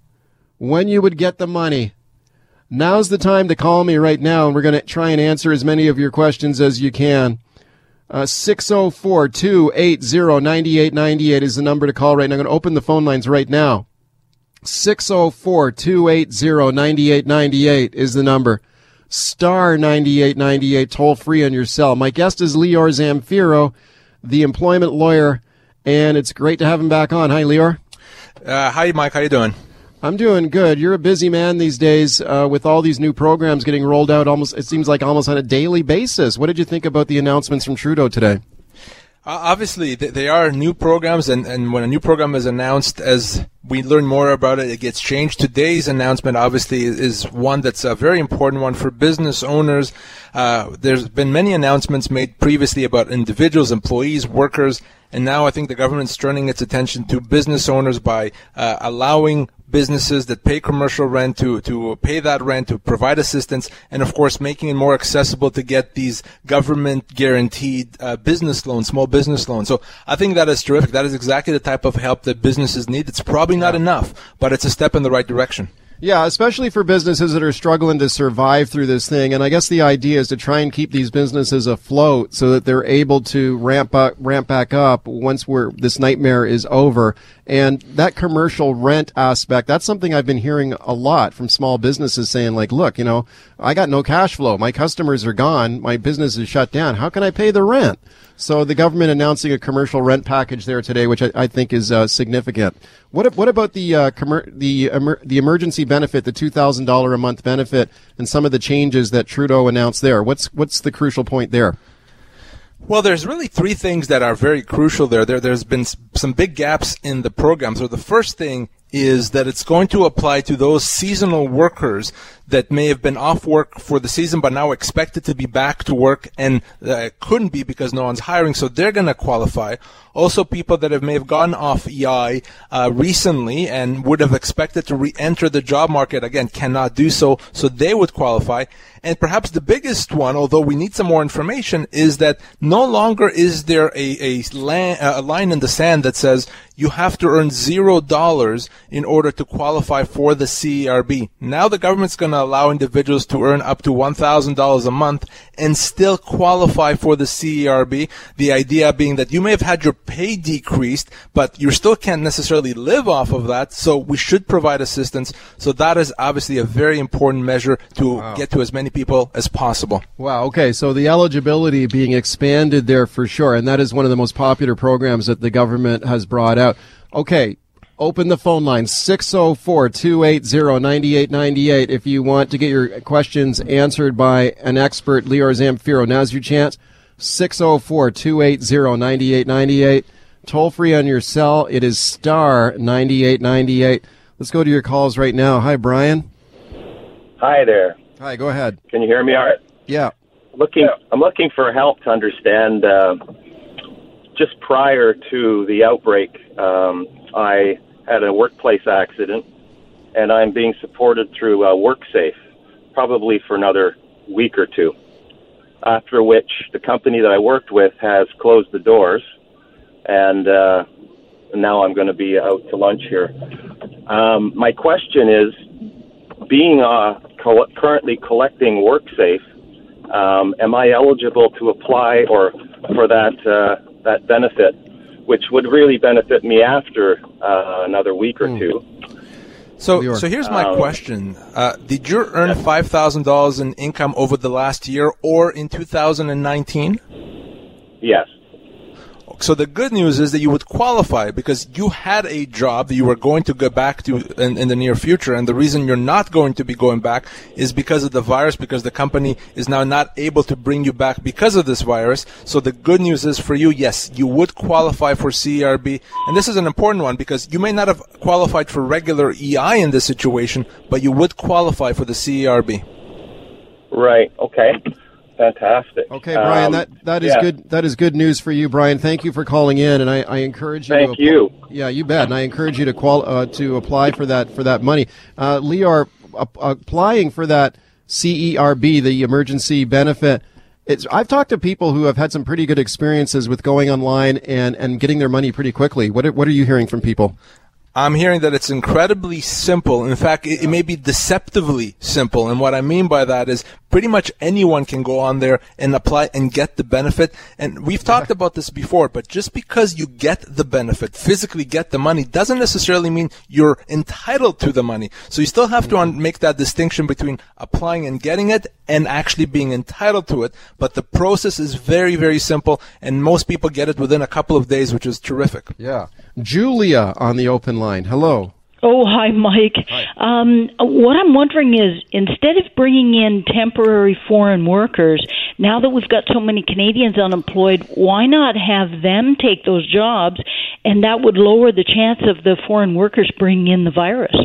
C: when you would get the money, now's the time to call me right now, and we're going to try and answer as many of your questions as you can. Uh, 604 280 9898 is the number to call right now. I'm going to open the phone lines right now. 604 280 9898 is the number. Star 9898, toll free on your cell. My guest is Lior Samfiru, the employment lawyer, and it's great to have him back on. Hi, Lior.
O: Uh, hi, Mike. How you doing?
C: I'm doing good. You're a busy man these days uh, with all these new programs getting rolled out. Almost, it seems like almost on a daily basis. What did you think about the announcements from Trudeau today?
O: Uh, obviously, th- they are new programs, and, and when a new program is announced, as we learn more about it, it gets changed. Today's announcement, obviously, is one that's a very important one for business owners. Uh, there's been many announcements made previously about individuals, employees, workers, and now I think the government's turning its attention to business owners by uh, allowing businesses that pay commercial rent to, to pay that rent, to provide assistance, and of course making it more accessible to get these government guaranteed uh, business loans, small business loans. So I think that is terrific. That is exactly the type of help that businesses need. It's probably not enough, but it's a step in the right direction.
C: Yeah, especially for businesses that are struggling to survive through this thing. And I guess the idea is to try and keep these businesses afloat so that they're able to ramp up, ramp back up once we're, this nightmare is over. And that commercial rent aspect, that's something I've been hearing a lot from small businesses saying like, look, you know, I got no cash flow. My customers are gone. My business is shut down. How can I pay the rent? So the government announcing a commercial rent package there today, which I, I think is uh, significant. What what about the uh, commer- the emer- the emergency benefit, the two thousand dollar a month benefit, and some of the changes that Trudeau announced there? What's what's the crucial point there?
O: Well, there's really three things that are very crucial there. There, there's been some big gaps in the program. So the first thing is that it's going to apply to those seasonal workers that may have been off work for the season but now expected to be back to work and uh, couldn't be because no one's hiring, so they're going to qualify. Also, people that have may have gone off EI uh, recently and would have expected to re-enter the job market again cannot do so, so they would qualify. And perhaps the biggest one, although we need some more information, is that no longer is there a, a, a line in the sand that says you have to earn zero dollars in order to qualify for the CERB. Now the government's going to allow individuals to earn up to $1,000 a month and still qualify for the CERB. The idea being that you may have had your pay decreased, but you still can't necessarily live off of that. So we should provide assistance. So that is obviously a very important measure to wow. get to as many people as possible.
C: Wow. Okay. So the eligibility being expanded there for sure. And that is one of the most popular programs that the government has brought out. Okay open the phone line 604-280-9898 if you want to get your questions answered by an expert Lior Samfiru. Now's your chance 604-280-9898 toll free on your cell it is star 9898 let's go to your calls right now. Hi brian.
P: Hi there.
C: Hi go ahead.
P: Can you hear me all right?
C: Yeah.
P: Looking i'm looking for help to understand uh, just prior to the outbreak um, I had a workplace accident, and I'm being supported through uh, WorkSafe, probably for another week or two. After which, the company that I worked with has closed the doors, and uh, now I'm going to be out to lunch here. Um, my question is, being uh, co- currently collecting WorkSafe, um, am I eligible to apply or for that uh, that benefit, which would really benefit me after uh, another week or two?
O: So, so here's my
P: Um,
O: question: uh, Did you earn five thousand dollars in income over the last year or in 2019?
P: Yes.
O: So the good news is that you would qualify because you had a job that you were going to go back to in, in the near future, and the reason you're not going to be going back is because of the virus, because the company is now not able to bring you back because of this virus. So the good news is for you, yes, you would qualify for CERB, and this is an important one because you may not have qualified for regular EI in this situation, but you would qualify for the CERB.
P: Right. Okay. Fantastic.
C: Okay, Brian,
P: Um,
C: that that is
P: yeah.
C: good. That is good news for you, Brian. Thank you for calling in, and I, I encourage you.
P: Thank
C: to
P: you.
C: Yeah, you bet. And I encourage you to qual uh, to apply for that for that money. Uh, Lior, uh, applying for that CERB, the emergency benefit. It's, I've talked to people who have had some pretty good experiences with going online and, and getting their money pretty quickly. What are, what are you hearing from people?
O: I'm hearing that it's incredibly simple. In fact, it, it may be deceptively simple. And what I mean by that is pretty much anyone can go on there and apply and get the benefit. And we've talked about this before, but just because you get the benefit, physically get the money, doesn't necessarily mean you're entitled to the money. So you still have to make that distinction between applying and getting it and actually being entitled to it. But the process is very, very simple, and most people get it within a couple of days, which is terrific.
C: Yeah. Julia on the open line. Hello.
Q: Oh, hi, Mike. Um, what I'm wondering is instead of bringing in temporary foreign workers, now that we've got so many Canadians unemployed, why not have them take those jobs? And that would lower the chance of the foreign workers bringing in the virus.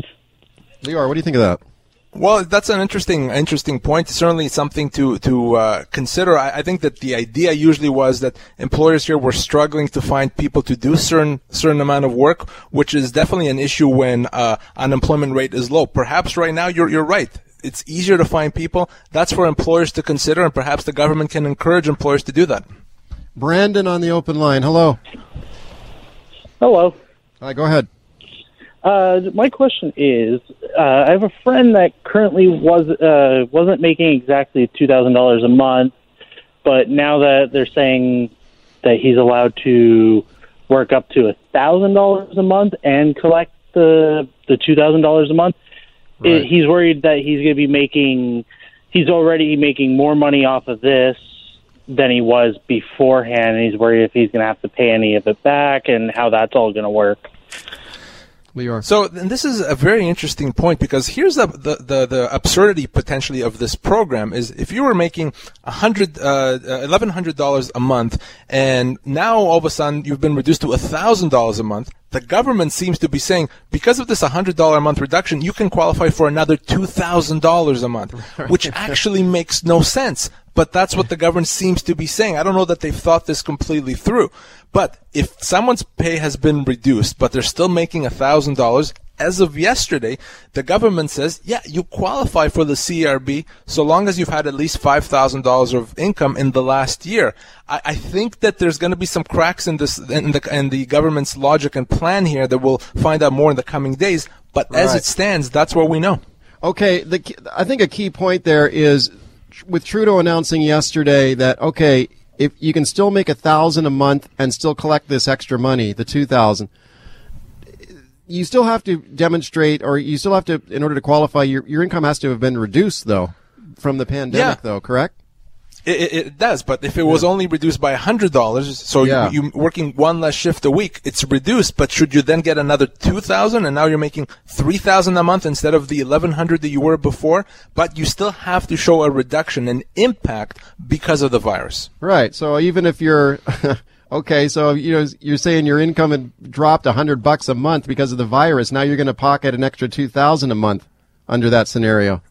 C: Lior, what do you think of that?
O: Well, that's an interesting, interesting point. Certainly something to to uh, consider. I, I think that the idea usually was that employers here were struggling to find people to do certain certain amount of work, which is definitely an issue when uh, unemployment rate is low. Perhaps right now you're you're right. It's easier to find people. That's for employers to consider, and perhaps the government can encourage employers to do that.
C: Brandon on the open line. Hello.
R: Hello.
C: Hi, go ahead.
R: Uh, my question is, uh, I have a friend that currently was uh, wasn't making exactly two thousand dollars a month, but now that they're saying that he's allowed to work up to a thousand dollars a month and collect the the two thousand dollars a month, it, he's worried that he's going to be making he's already making more money off of this than he was beforehand, and he's worried if he's going to have to pay any of it back and how that's all going to work.
O: So and this is a very interesting point because here's the, the, the, the absurdity potentially of this program is if you were making a hundred uh, eleven hundred dollars a month and now all of a sudden you've been reduced to a thousand dollars a month. The government seems to be saying because of this hundred dollar a month reduction, you can qualify for another two thousand dollars a month, which actually makes no sense. But that's what the government seems to be saying. I don't know that they've thought this completely through. But if someone's pay has been reduced, but they're still making a thousand dollars, as of yesterday, the government says, yeah, you qualify for the CRB so long as you've had at least five thousand dollars of income in the last year. I, I think that there's going to be some cracks in this in the in the government's logic and plan here that we'll find out more in the coming days. But as it stands, that's what we know.
C: Okay, the, I think a key point there is with Trudeau announcing yesterday that okay, if you can still make a thousand a month and still collect this extra money, the two thousand, you still have to demonstrate, or you still have to, in order to qualify, your your income has to have been reduced though from the pandemic,
O: Yeah.
C: though, correct?
O: It, it, does, but if it was only reduced by hundred dollars, so
C: Yeah.
O: you, you working one less shift a week, it's reduced. But should you then get another two thousand, and now you're making three thousand a month instead of the eleven hundred that you were before? But you still have to show a reduction, an impact because of the virus.
C: Right. So even if you're okay, so you know you're saying your income had dropped a hundred bucks a month because of the virus. Now you're going to pocket an extra two thousand a month under that scenario.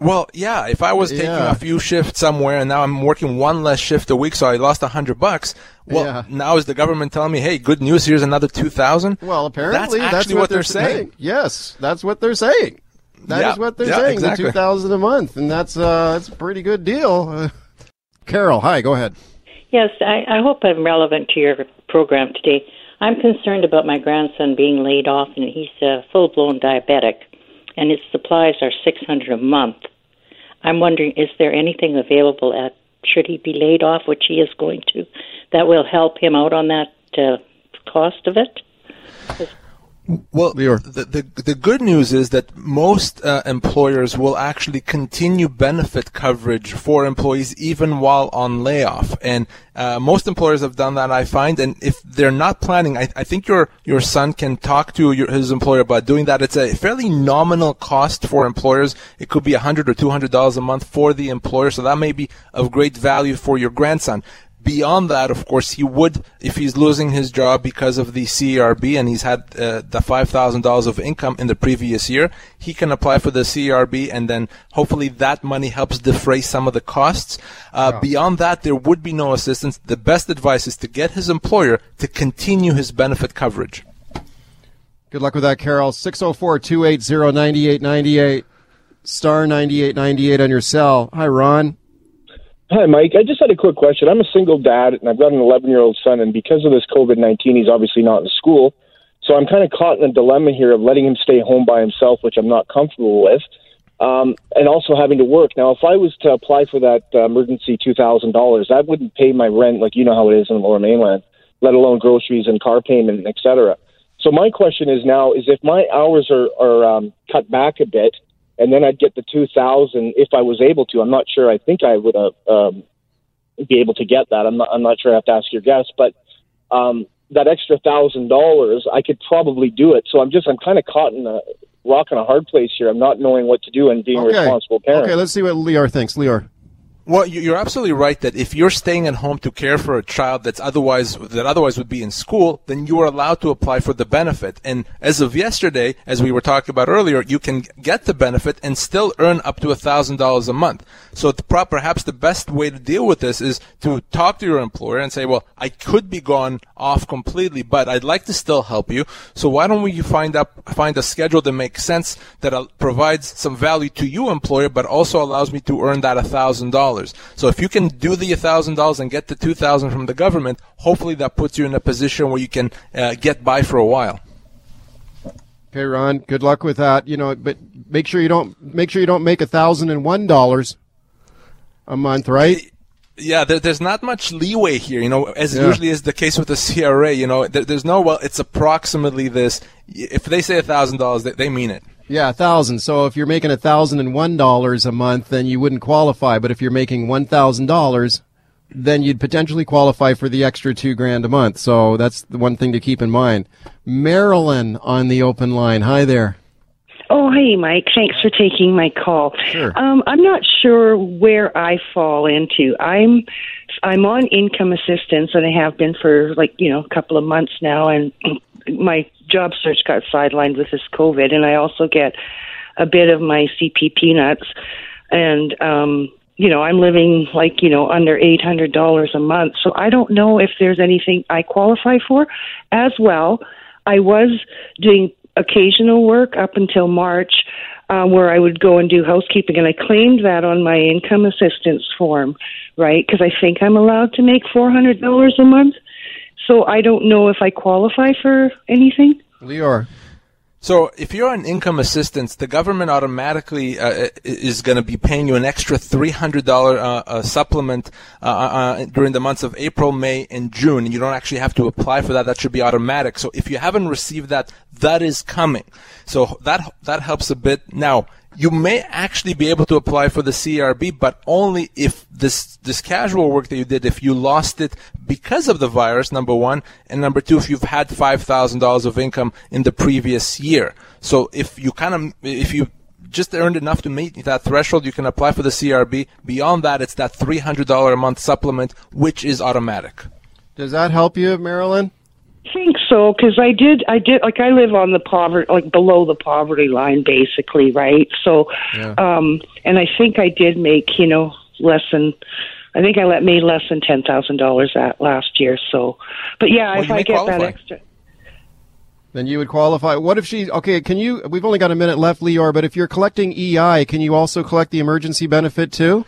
O: Well, yeah. If I was taking
C: Yeah.
O: a few shifts somewhere and now I'm working one less shift a week, so I lost a hundred bucks. Well,
C: Yeah.
O: now is the government telling me, "Hey, good news. Here's another two thousand?
C: Well, apparently
O: that's
C: that's,
O: actually
C: what,
O: they're saying.
C: Yes, that's what they're saying. That is
O: Yeah,
C: what they're
O: yeah,
C: saying.
O: exactly.
C: The two thousand a month, and that's uh, that's a pretty good deal. Uh, Carol, hi, go ahead.
S: Yes, I, I hope I'm relevant to your program today. I'm concerned about my grandson being laid off, and he's a full blown diabetic, and his supplies are 600 a month. I'm wondering, is there anything available at, should he be laid off, which he is going to, that will help him out on that uh, cost of it?
O: Well, the, the the good news is that most uh, employers will actually continue benefit coverage for employees even while on layoff, and uh, most employers have done that. I find, and if they're not planning, I, I think your your son can talk to your, his employer about doing that. It's a fairly nominal cost for employers. It could be a hundred or two hundred dollars a month for the employer, so that may be of great value for your grandson. Beyond that, of course, he would, if he's losing his job because of the CERB and he's had uh, the $5,000 of income in the previous year, he can apply for the CERB and then hopefully that money helps defray some of the costs. Uh, Beyond that, there would be no assistance. The best advice is to get his employer to continue his benefit coverage.
C: Good luck with that, Carol. 604 280 9898, star 9898 on your cell. Hi, Ron.
T: Hi, Mike. I just had a quick question. I'm a single dad, and I've got an 11 year old son, and because of this COVID 19, he's obviously not in school. So I'm kind of caught in a dilemma here of letting him stay home by himself, which I'm not comfortable with, um, and also having to work. Now, if I was to apply for that uh, emergency $2,000, that wouldn't pay my rent, like you know how it is in the lower mainland, let alone groceries and car payment, et cetera. So my question is now: is if my hours are, are um, cut back a bit, and then I'd get the two thousand if I was able to. I'm not sure. I think I would uh, um, be able to get that. I'm not. I'm not sure. I have to ask your guest, but um, that extra thousand dollars, I could probably do it. So I'm just. I'm kind of caught in a rock and a hard place here. I'm not knowing what to do and being a
C: Okay.
T: responsible parent.
C: Okay, let's see what Lior thinks. Lior.
O: Well, you- you're absolutely right that if you're staying at home to care for a child that's otherwise that otherwise would be in school, then you are allowed to apply for the benefit. And as of yesterday, as we were talking about earlier, you can get the benefit and still earn up to thousand dollars a month. So perhaps the best way to deal with this is to talk to your employer and say, "Well, I could be gone off completely, but I'd like to still help you. So why don't we find up find a schedule that makes sense that uh, provides some value to you, employer, but also allows me to earn that thousand dollars. So if you can do the thousand dollars and get the two thousand from the government, hopefully that puts you in a position where you can uh, get by for a while.
C: Okay, Ron. Good luck with that. You know, but make sure you don't make sure you don't make a thousand and one dollars a month, right?
O: Yeah, there, there's not much leeway here, you know, as
C: Yeah.
O: usually is the case with the CRA. You know, there, there's no well, it's approximately this. If they say a thousand dollars, they they mean it.
C: Yeah, a thousand. So if you're making a thousand and one dollars a month, then you wouldn't qualify. But if you're making one thousand dollars, then you'd potentially qualify for the extra two grand a month. So that's the one thing to keep in mind. Marilyn on the open line. Hi there.
U: Oh, hey, Mike. Thanks for taking my call.
C: Sure.
U: Um, I'm not sure where I fall into. I'm I'm on income assistance, and I have been for like you know a couple of months now. And my job search got sidelined with this COVID, and I also get a bit of my CP peanuts, and um, you know I'm living like you know under eight hundred dollars a month. So I don't know if there's anything I qualify for. As well, I was doing occasional work up until March, uh, where I would go and do housekeeping, and I claimed that on my income assistance form, right? Because I think I'm allowed to make four hundred dollars a month. So I don't know if I qualify for anything.
C: Lior.
O: So if you're on income assistance, the government automatically uh, is going to be paying you an extra three hundred dollar uh, uh, supplement uh, uh, during the months of April, May, and June, and you don't actually have to apply for that. That should be automatic. So if you haven't received that, that is coming. So that that helps a bit. Now you may actually be able to apply for the CRB, but only if this this casual work that you did, if you lost it because of the virus, number one, and number two, if you've had five thousand dollars of income in the previous year. So if you kind of if you just earned enough to meet that threshold, you can apply for the CRB. Beyond that, it's that three hundred dollar a month supplement, which is automatic.
C: Does that help you, Marilyn?
U: Think so because I did. I did like I live on the poverty, like below the poverty line, basically, right? So,
C: Yeah.
U: um, and I think I did make you know less than. I think I let made less than ten thousand dollars that last year. So, but yeah,
C: Well,
U: if I get
C: qualify.
U: that extra,
C: Then you would qualify. What if she? Okay, can you? We've only got a minute left, Lior. But if you're collecting EI, can you also collect the emergency benefit too?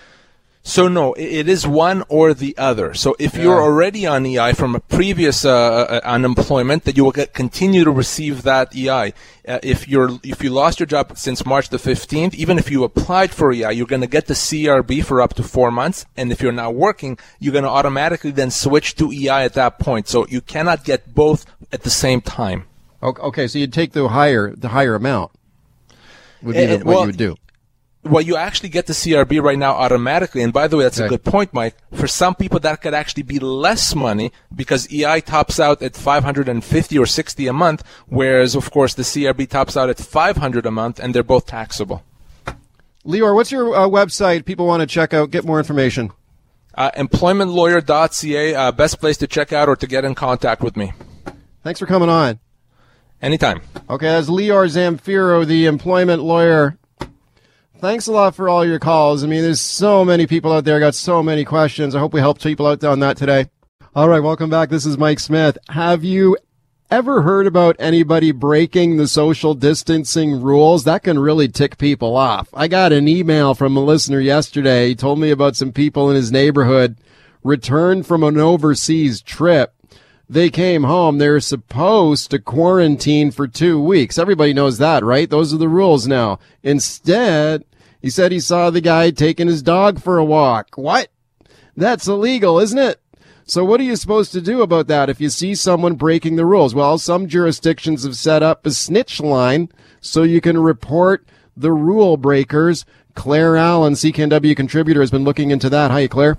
O: So no, it is one or the other. So if you're already on EI from a previous uh, uh, unemployment, that you will get, continue to receive that EI. Uh, if you're if you lost your job since March the 15th, even if you applied for EI, you're going to get the CRB for up to four months. And if you're not working, you're going to automatically then switch to EI at that point. So you cannot get both at the same time.
C: Okay, so you'd take the higher the higher amount. Would be
O: Eh,
C: the, what
O: well,
C: you would do.
O: Well, you actually get the CRB right now automatically. And by the way, that's a good point, Mike. For some people, that could actually be less money because EI tops out at 550 or 60 a month, whereas, of course, the CRB tops out at 500 a month, and they're both taxable.
C: Lior, what's your uh, website? People want to check out, get more information.
O: Uh, employmentlawyer.ca, uh, best place to check out or to get in contact with me.
C: Thanks for coming on.
O: Anytime.
C: Okay, that's Lior Samfiru, the employment lawyer. Thanks a lot for all your calls. I mean, there's so many people out there got so many questions. I hope we helped people out on that today. All right, welcome back. This is Mike Smith. Have you ever heard about anybody breaking the social distancing rules? That can really tick people off. I got an email from a listener yesterday. He told me about some people in his neighborhood returned from an overseas trip they came home. They're supposed to quarantine for two weeks. Everybody knows that, right? Those are the rules now. Instead, he said he saw the guy taking his dog for a walk. What? That's illegal, isn't it? So what are you supposed to do about that if you see someone breaking the rules? Well, some jurisdictions have set up a snitch line so you can report the rule breakers. Claire Allen, CKNW contributor, has been looking into that. Hi, Claire.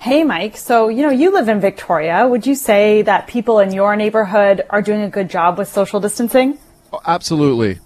V: Hey, Mike. So, you know, you live in Victoria. Would you say that people in your neighborhood are doing a good job with social distancing?
C: Oh, absolutely.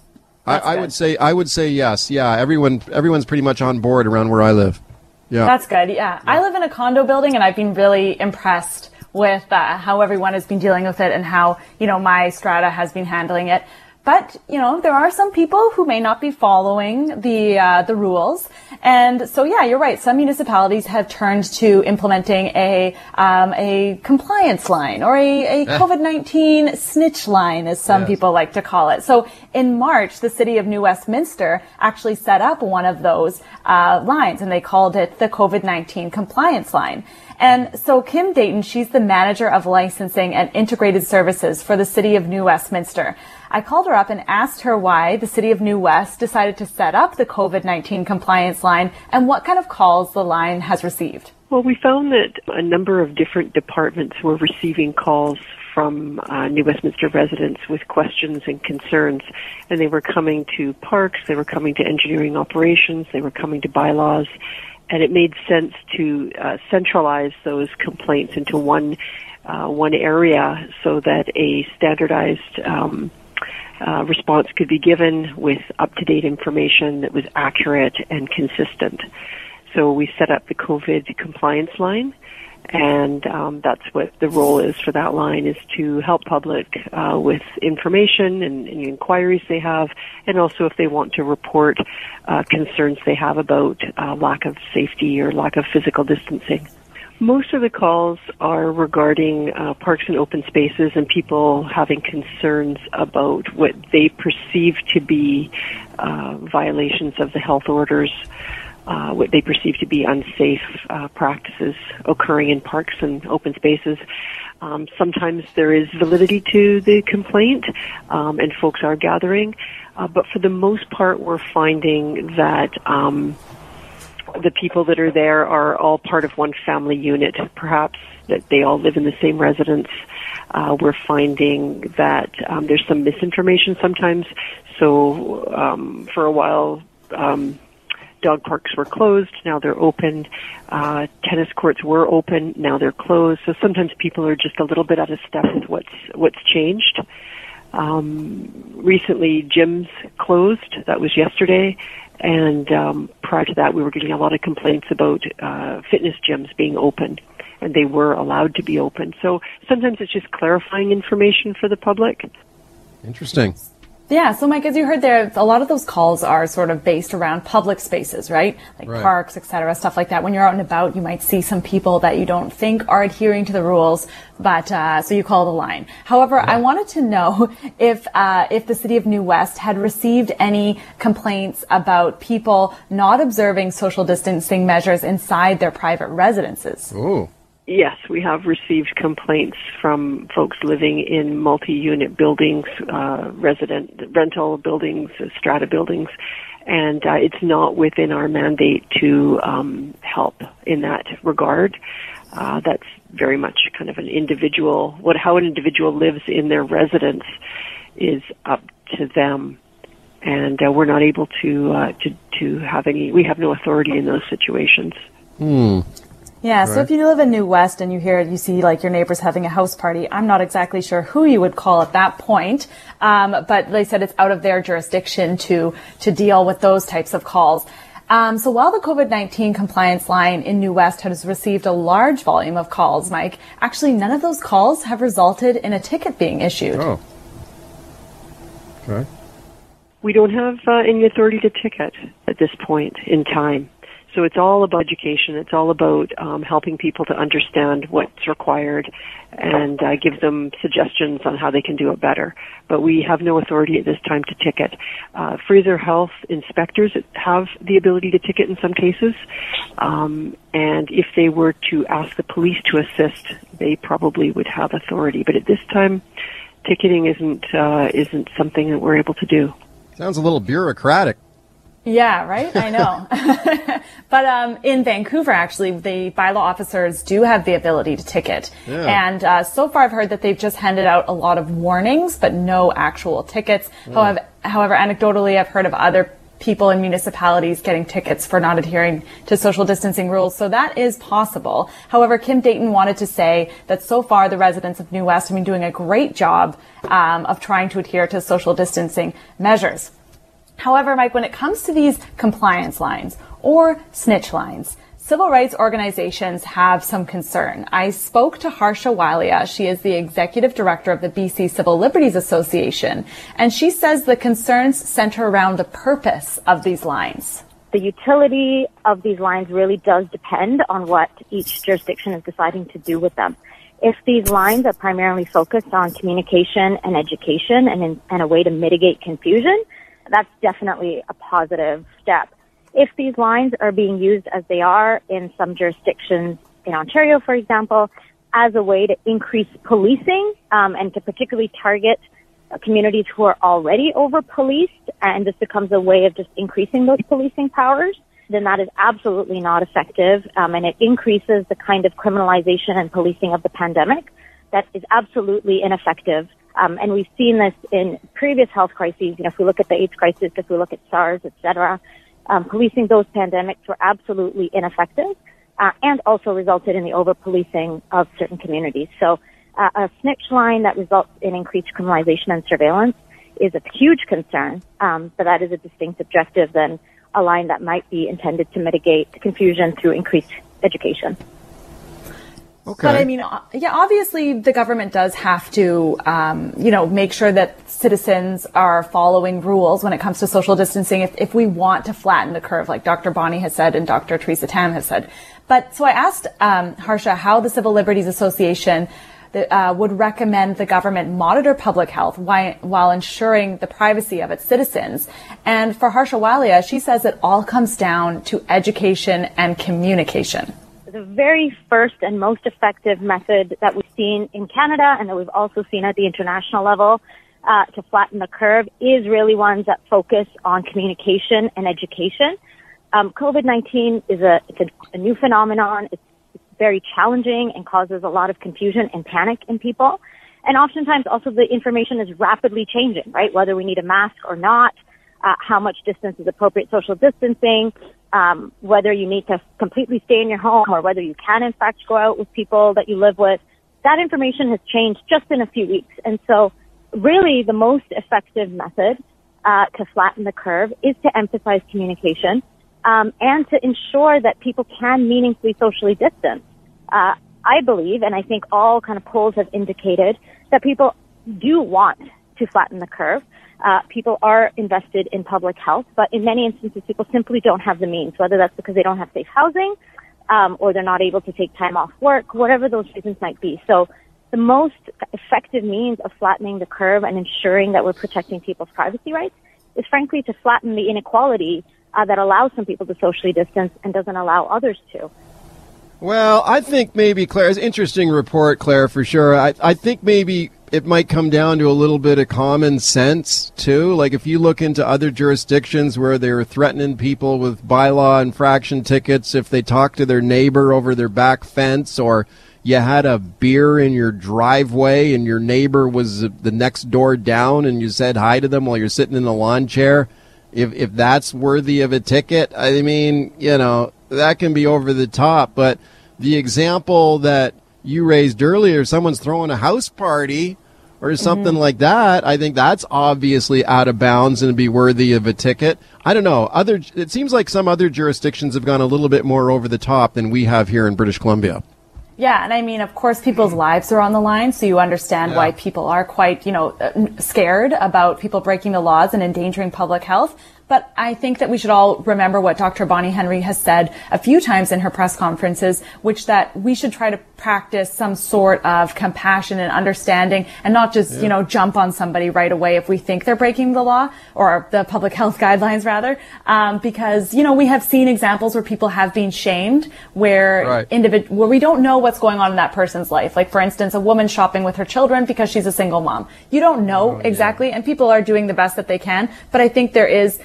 C: I, I would say I would say yes. Yeah, everyone everyone's pretty much on board around where I live. Yeah.
V: That's good. Yeah. I live in a condo building and I've been really impressed with uh, how everyone has been dealing with it and how, you know, my strata has been handling it. But, you know, there are some people who may not be following the, uh, the rules. And so, yeah, you're right. Some municipalities have turned to implementing a, um, a compliance line or a, a
W: Eh.
V: COVID-19 snitch line, as some
W: Yes.
V: people like to call it. So in March, the city of New Westminster actually set up one of those uh, lines, and they called it the COVID-19 compliance line. And so Kim Deighton, she's the manager of licensing and integrated services for the city of New Westminster. I called her up and asked her why the city of New West decided to set up the COVID-19 compliance line and what kind of calls the line has received.
W: Well, we found that a number of different departments were receiving calls from uh, New Westminster residents with questions and concerns, and they were coming to parks, they were coming to engineering operations, they were coming to bylaws, and it made sense to uh, centralize those complaints into one uh, one area so that a standardized um, uh, response could be given with up to date information that was accurate and consistent. So we set up the COVID compliance line, and um, that's what the role is for that line is to help public uh, with information and, and inquiries they have, and also if they want to report uh, concerns they have about uh, lack of safety or lack of physical distancing. Most of the calls are regarding uh, parks and open spaces and people having concerns about what they perceive to be uh, violations of the health orders, uh, what they perceive to be unsafe uh, practices occurring in parks and open spaces. Um, sometimes there is validity to the complaint, um, and folks are gathering, uh, but for the most part, we're finding that. Um, the people that are there are all part of one family unit, perhaps that they all live in the same residence. Uh, we're finding that um, there's some misinformation sometimes. So um, for a while, um, dog parks were closed. Now they're open. Uh, tennis courts were open. Now they're closed. So sometimes people are just a little bit out of step with what's what's changed. Um, recently, gyms closed. That was yesterday. And um, prior to that, we were getting a lot of complaints about uh, fitness gyms being open. and they were allowed to be open. So sometimes it's just clarifying information for the public.
C: Interesting.
V: Yeah, so Mike, as you heard there, a lot of those calls are sort of based around public spaces, right? Like
C: Right.
V: parks, et cetera, stuff like that. When you're out and about, you might see some people that you don't think are adhering to the rules, but uh, so you call the line. However, I wanted to know if uh, if the city of New West had received any complaints about people not observing social distancing measures inside their private residences.
C: Ooh.
W: Yes, we have received complaints from folks living in multi-unit buildings, uh, resident rental buildings, strata buildings, and uh, it's not within our mandate to um, help in that regard. Uh, that's very much kind of an individual. What how an individual lives in their residence is up to them, and uh, we're not able to uh, to to have any. We have no authority in those situations.
C: Hmm.
V: Yeah, so if you live in New West and you hear, you see like your neighbors having a house party, I'm not exactly sure who you would call at that point. Um, but they said it's out of their jurisdiction to, to deal with those types of calls. Um, so while the COVID-19 compliance line in New West has received a large volume of calls, Mike, actually none of those calls have resulted in a ticket being issued.
C: Oh. Okay.
W: We don't have uh, any authority to ticket at this point in time. So it's all about education. It's all about um, helping people to understand what's required and uh, give them suggestions on how they can do it better. But we have no authority at this time to ticket. Uh, Fraser Health inspectors have the ability to ticket in some cases. Um, and if they were to ask the police to assist, they probably would have authority. But at this time, ticketing isn't uh, isn't something that we're able to do.
C: Sounds a little bureaucratic.
V: Yeah, right? I know. but um, in Vancouver, actually, the bylaw officers do have the ability to ticket.
X: Yeah.
V: And uh, so far, I've heard that they've just handed out a lot of warnings, but no actual tickets.
X: Yeah.
V: However, however, anecdotally, I've heard of other people in municipalities getting tickets for not adhering to social distancing rules. So that is possible. However, Kim Deighton wanted to say that so far the residents of New West have been doing a great job um, of trying to adhere to social distancing measures. However, Mike, when it comes to these compliance lines or snitch lines, civil rights organizations have some concern. I spoke to Harsha Walia. She is the executive director of the BC Civil Liberties Association, and she says the concerns center around the purpose of these lines.
X: the utility of these lines really does depend on what each jurisdiction is deciding to do with them. If these lines are primarily focused on communication and education and, in, and a way to mitigate confusion, that's definitely a positive step. If these lines are being used as they are in some jurisdictions in Ontario, for example, as a way to increase policing um, and to particularly target communities who are already over policed and this becomes a way of just increasing those policing powers, then that is absolutely not effective um, and it increases the kind of criminalization and policing of the pandemic that is absolutely ineffective. Um, and we've seen this in previous health crises. You know, if we look at the AIDS crisis, if we look at SARS, et cetera, um, policing those pandemics were absolutely ineffective uh, and also resulted in the over-policing of certain communities. So uh, a snitch line that results in increased criminalization and surveillance is a huge concern, um, but that is a distinct objective than a line that might be intended to mitigate confusion through increased education.
C: Okay.
V: But I mean, yeah, obviously the government does have to, um, you know, make sure that citizens are following rules when it comes to social distancing if, if we want to flatten the curve, like Dr. Bonnie has said and Dr. Theresa Tam has said. But so I asked um, Harsha how the Civil Liberties Association uh, would recommend the government monitor public health while, while ensuring the privacy of its citizens. And for Harsha Walia, she says it all comes down to education and communication.
X: The very first and most effective method that we've seen in Canada and that we've also seen at the international level uh, to flatten the curve is really ones that focus on communication and education. Um, COVID-19 is a, it's a, a new phenomenon. It's very challenging and causes a lot of confusion and panic in people. And oftentimes also the information is rapidly changing, right? Whether we need a mask or not, uh, how much distance is appropriate social distancing, um, whether you need to completely stay in your home or whether you can in fact go out with people that you live with. That information has changed just in a few weeks. And so really the most effective method uh, to flatten the curve is to emphasize communication um, and to ensure that people can meaningfully socially distance. Uh, I believe, and I think all kind of polls have indicated that people do want to flatten the curve. Uh, people are invested in public health, but in many instances, people simply don't have the means, whether that's because they don't have safe housing, um, or they're not able to take time off work, whatever those reasons might be. So the most effective means of flattening the curve and ensuring that we're protecting people's privacy rights is frankly to flatten the inequality uh, that allows some people to socially distance and doesn't allow others to.
C: Well, I think maybe Claire, it's interesting report, Claire, for sure. I, I think maybe it might come down to a little bit of common sense too. Like if you look into other jurisdictions where they're threatening people with bylaw infraction tickets if they talk to their neighbor over their back fence or you had a beer in your driveway and your neighbor was the next door down and you said hi to them while you're sitting in the lawn chair. If if that's worthy of a ticket, I mean, you know, that can be over the top, but the example that you raised earlier, someone's throwing a house party or something mm-hmm. like that, I think that's obviously out of bounds and be worthy of a ticket. I don't know. Other it seems like some other jurisdictions have gone a little bit more over the top than we have here in British Columbia.
V: Yeah, and I mean, of course, people's lives are on the line, so you understand yeah. why people are quite, you know, scared about people breaking the laws and endangering public health. But I think that we should all remember what Dr. Bonnie Henry has said a few times in her press conferences, which that we should try to practice some sort of compassion and understanding and not just, yeah. you know, jump on somebody right away if we think they're breaking the law or the public health guidelines rather. Um, because, you know, we have seen examples where people have been shamed where right. individ- where we don't know what's going on in that person's life. Like, for instance, a woman shopping with her children because she's a single mom. You don't know oh, exactly, yeah. and people are doing the best that they can. But I think there is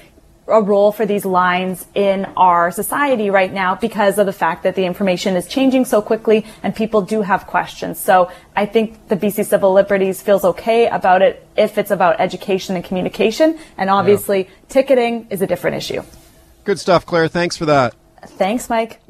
V: a role for these lines in our society right now because of the fact that the information is changing so quickly and people do have questions. So I think the BC Civil Liberties feels okay about it if it's about education and communication. And obviously, yeah. ticketing is a different issue.
C: Good stuff, Claire. Thanks for that.
V: Thanks, Mike.